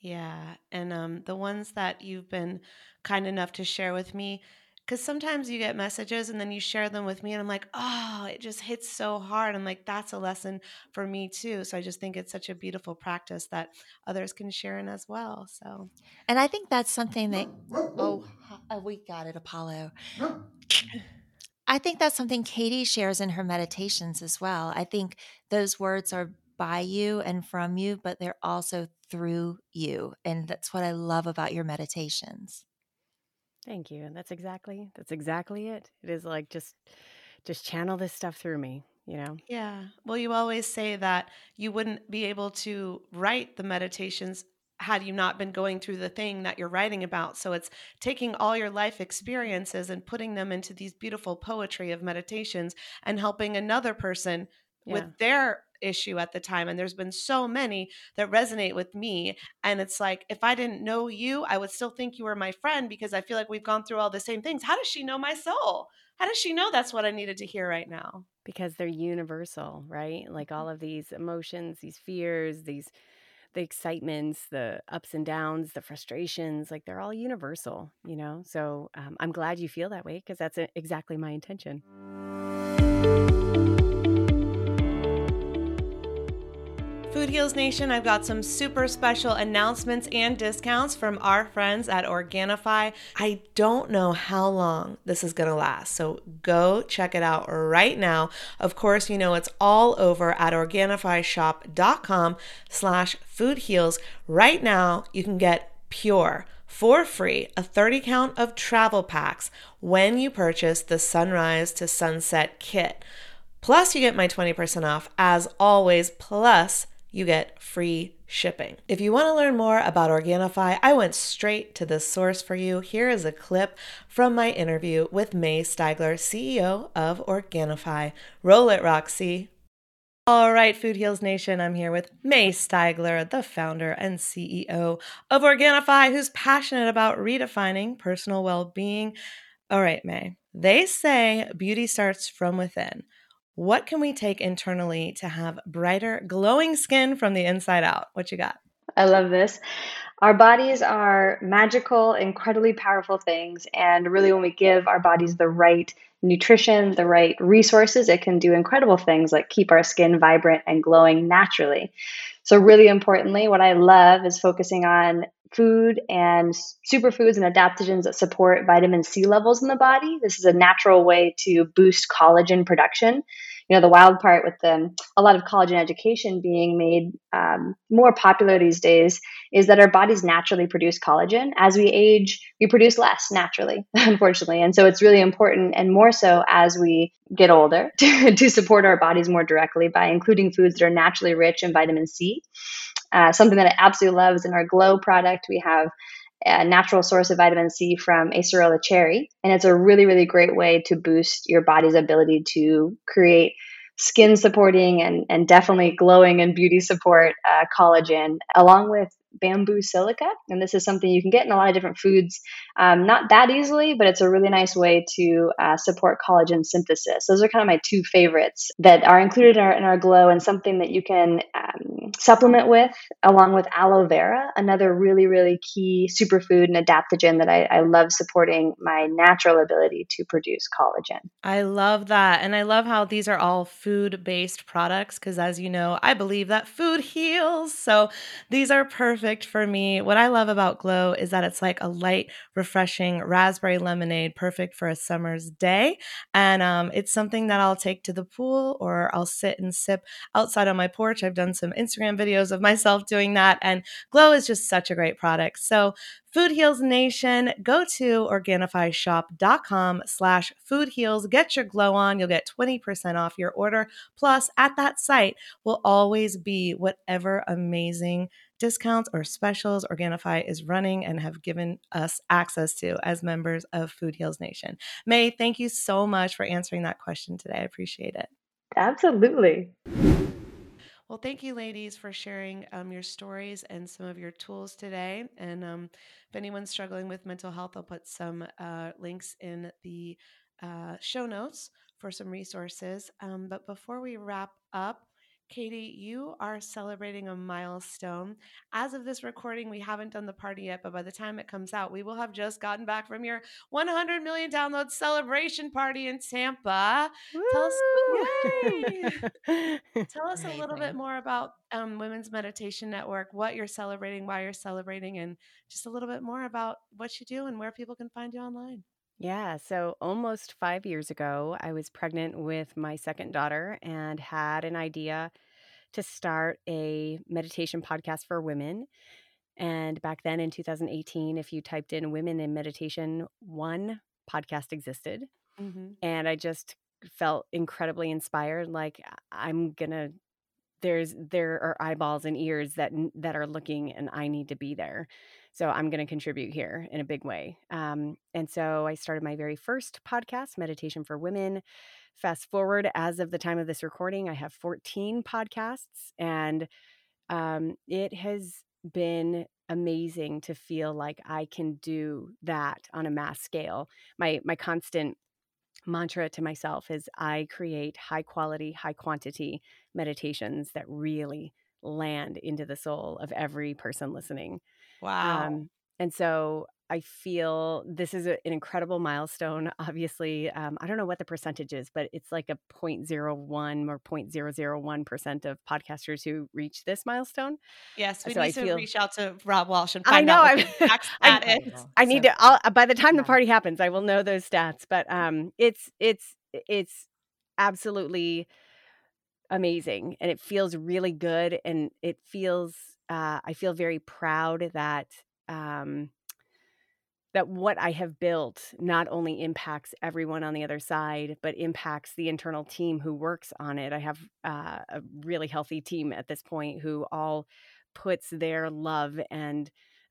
Yeah, and um, the ones that you've been kind enough to share with me, because sometimes you get messages and then you share them with me, and I'm like, oh, it just hits so hard. I'm like, that's a lesson for me too. So I just think it's such a beautiful practice that others can share in as well. So and i think that's something that oh, oh we got it apollo i think that's something katie shares in her meditations as well i think those words are by you and from you but they're also through you and that's what i love about your meditations Thank you. And that's exactly that's exactly it. It is like just just channel this stuff through me, you know. yeah, well, you always say that you wouldn't be able to write the meditations had you not been going through the thing that you're writing about. So it's taking all your life experiences and putting them into these beautiful poetry of meditations and helping another person Yeah. with their issue at the time. And there's been so many that resonate with me. And it's like, if I didn't know you, I would still think you were my friend because I feel like we've gone through all the same things. How does she know my soul? How does she know that's what I needed to hear right now? because they're universal, right? Like all of these emotions, these fears, these the excitements, the ups and downs, the frustrations, like they're all universal, you know? So um, I'm glad you feel that way because that's uh, exactly my intention. Food Heals Nation, I've got some super special announcements and discounts from our friends at Organifi. I don't know how long this is going to last, so go check it out right now. Of course, you know it's all over at OrganifiShop.com slash Food Heals. Right now, you can get Pure for free a 30 count of travel packs when you purchase the Sunrise to Sunset kit. Plus, you get my 20% off as always. Plus, you get free shipping. If you want to learn more about Organifi, I went straight to the source for you. Here is a clip from my interview with May Steigler, CEO of Organifi. Roll it, Roxy. All right, Food Heals Nation, I'm here with May Steigler, the founder and CEO of Organifi, who's passionate about redefining personal well being. All right, May, they say beauty starts from within. What can we take internally to have brighter, glowing skin from the inside out? What you got? I love this. Our bodies are magical, incredibly powerful things. And really, when we give our bodies the right nutrition, the right resources, it can do incredible things like keep our skin vibrant and glowing naturally. So, really importantly, what I love is focusing on food and superfoods and adaptogens that support vitamin C levels in the body. This is a natural way to boost collagen production you know the wild part with the a lot of collagen education being made um, more popular these days is that our bodies naturally produce collagen. As we age we produce less naturally unfortunately. And so it's really important and more so as we get older to, to support our bodies more directly by including foods that are naturally rich in vitamin c. Uh, something that i absolutely love is in our glow product we have a natural source of vitamin C from Acerola cherry. And it's a really, really great way to boost your body's ability to create skin supporting and, and definitely glowing and beauty support uh, collagen, along with bamboo silica. And this is something you can get in a lot of different foods, um, not that easily, but it's a really nice way to uh, support collagen synthesis. Those are kind of my two favorites that are included in our, in our glow and something that you can um, supplement with, along with aloe vera, another really, really key superfood and adaptogen that I, I love supporting my natural ability to produce collagen. I love that. And I love how these are all food based products because, as you know, I believe that food heals. So these are perfect perfect for me. What I love about Glow is that it's like a light, refreshing raspberry lemonade, perfect for a summer's day. And um, it's something that I'll take to the pool or I'll sit and sip outside on my porch. I've done some Instagram videos of myself doing that. And Glow is just such a great product. So Food Heals Nation, go to organifishop.com slash food heals. Get your glow on. You'll get 20% off your order. Plus, at that site will always be whatever amazing discounts or specials Organifi is running and have given us access to as members of Food Heals Nation. May, thank you so much for answering that question today. I appreciate it. Absolutely. Well, thank you, ladies, for sharing um, your stories and some of your tools today. And um, if anyone's struggling with mental health, I'll put some uh, links in the uh, show notes for some resources. Um, but before we wrap up, Katie, you are celebrating a milestone. As of this recording, we haven't done the party yet, but by the time it comes out, we will have just gotten back from your 100 million download celebration party in Tampa. Woo! Tell us, Tell us a little bit more about um, Women's Meditation Network, what you're celebrating, why you're celebrating, and just a little bit more about what you do and where people can find you online. Yeah, so almost five years ago, I was pregnant with my second daughter and had an idea to start a meditation podcast for women. And back then in 2018, if you typed in women in meditation, one podcast existed. Mm-hmm. And I just felt incredibly inspired. Like, I'm going to there's there are eyeballs and ears that that are looking and i need to be there so i'm going to contribute here in a big way. Um, and so i started my very first podcast meditation for women. Fast forward as of the time of this recording i have 14 podcasts and um, it has been amazing to feel like i can do that on a mass scale. My my constant mantra to myself is I create high quality, high quantity meditations that really land into the soul of every person listening. Wow. Um, and so I feel this is a, an incredible milestone. Obviously, um, I don't know what the percentage is, but it's like a 0.01 or 0.001% of podcasters who reach this milestone. Yes, we so need I to feel, reach out to Rob Walch and find I know, out what I, I, need to, I'll, by the time the party happens, I will know those stats, but um, it's, it's, it's absolutely amazing and it feels really good. And it feels, uh, I feel very proud that, um, that what I have built not only impacts everyone on the other side, but impacts the internal team who works on it. I have uh, a really healthy team at this point who all puts their love and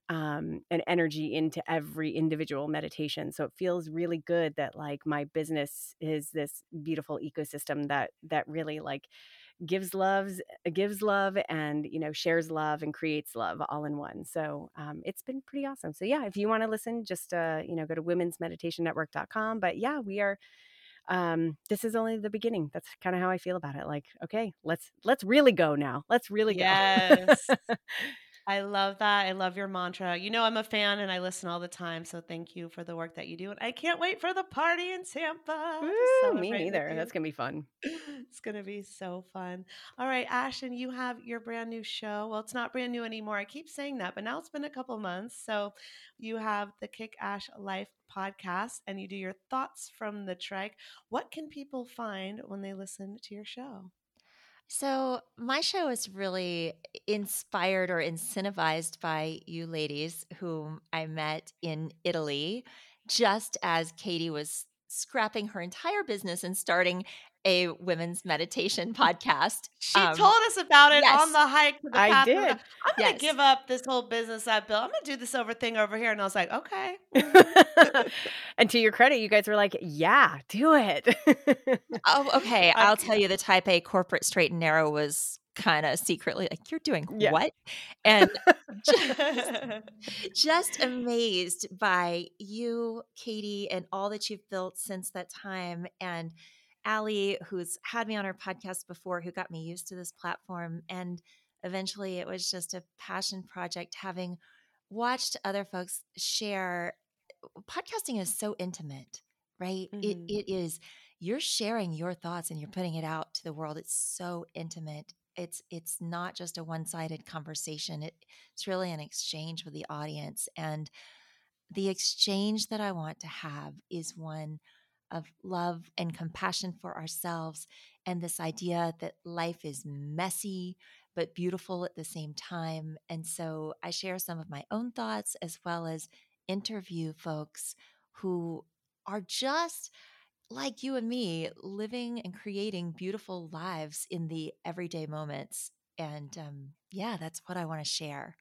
um, and energy into every individual meditation. So it feels really good that like my business is this beautiful ecosystem that that really like gives loves gives love and you know shares love and creates love all in one. So um, it's been pretty awesome. So yeah if you want to listen just uh, you know go to womensmeditationnetwork.com but yeah we are um, this is only the beginning. That's kind of how i feel about it. Like okay let's let's really go now. Let's really go. Yes I love that. I love your mantra. You know, I'm a fan and I listen all the time. So thank you for the work that you do. And I can't wait for the party in Tampa. Woo, me neither. That's going to be fun. it's going to be so fun. All right, Ashton, you have your brand new show. Well, it's not brand new anymore. I keep saying that, but now it's been a couple months. So you have the Kick Ash Life podcast and you do your thoughts from the trek. What can people find when they listen to your show? So, my show is really inspired or incentivized by you ladies whom I met in Italy just as Katie was scrapping her entire business and starting a women's meditation podcast. She um, told us about it yes, on the hike to the I path. did. I'm yes. gonna give up this whole business I built. I'm gonna do this over thing over here. And I was like, okay. and to your credit, you guys were like, yeah, do it. oh, okay. I'll tell you the type A corporate straight and narrow was kind of secretly like, you're doing yeah. what? And just, just amazed by you, Katie, and all that you've built since that time. And Allie, who's had me on her podcast before, who got me used to this platform. And eventually it was just a passion project, having watched other folks share. Podcasting is so intimate, right? Mm-hmm. It, it is, you're sharing your thoughts and you're putting it out to the world. It's so intimate. It's it's not just a one-sided conversation. It, it's really an exchange with the audience. And the exchange that I want to have is one of love and compassion for ourselves and this idea that life is messy but beautiful at the same time. And so I share some of my own thoughts as well as interview folks who are just like you and me, living and creating beautiful lives in the everyday moments. And um, yeah, that's what I want to share.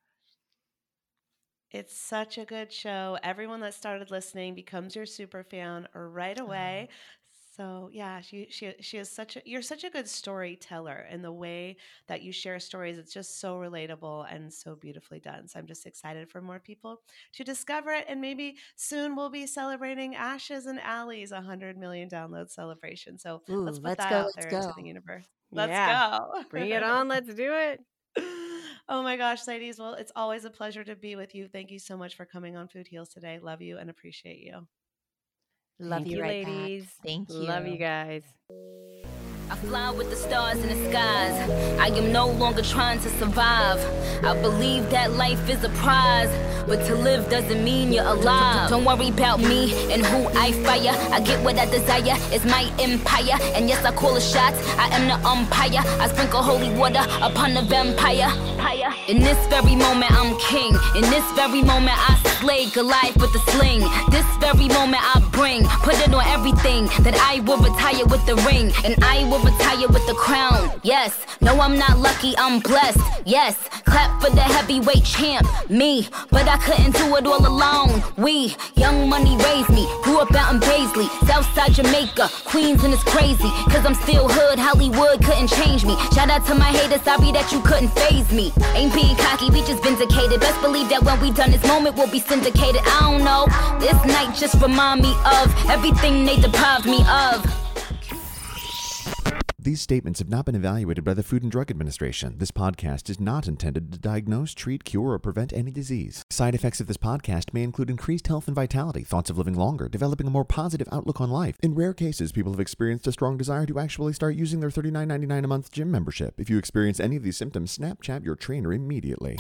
It's such a good show. Everyone that started listening becomes your super fan right away. Uh-huh. So yeah, she she she is such a you're such a good storyteller in the way that you share stories. It's just so relatable and so beautifully done. So I'm just excited for more people to discover it, and maybe soon we'll be celebrating Ashes and Allie's 100 million download celebration. So Ooh, let's put let's that go, out there into the universe. Let's yeah. go. Bring it on. Let's do it. Oh my gosh, ladies. Well, it's always a pleasure to be with you. Thank you so much for coming on Food Heals today. Love you and appreciate you. Love you, you right ladies. Back. Thank you. Love you guys. I fly with the stars in the skies. I am no longer trying to survive. I believe that life is a prize, but to live doesn't mean you're alive. Don't worry about me and who I fire. I get what I desire, it's my empire. And yes, I call the shots, I am the umpire. I sprinkle holy water upon the vampire. In this very moment, I'm king. In this very moment, I slay Goliath with the sling. This very moment, I bring, put it on everything that I will retire with the ring. And I will retire with the crown. Yes, no, I'm not lucky, I'm blessed. Yes, clap for the heavyweight champ, me. But I couldn't do it all alone. We, young money raised me, grew up out in Baisley, Southside Jamaica, Queens, and it's crazy. Cause I'm still hood, Hollywood couldn't change me. Shout out to my haters, sorry that you couldn't faze me. Ain't being cocky, we just vindicated. Best believe that when we done this moment, we'll be syndicated. I don't know. This night just remind me of everything they deprived me of. These statements have not been evaluated by the Food and Drug Administration. This podcast is not intended to diagnose, treat, cure, or prevent any disease. Side effects of this podcast may include increased health and vitality, thoughts of living longer, developing a more positive outlook on life. In rare cases, people have experienced a strong desire to actually start using their $39.99 a month gym membership. If you experience any of these symptoms, Snapchat your trainer immediately.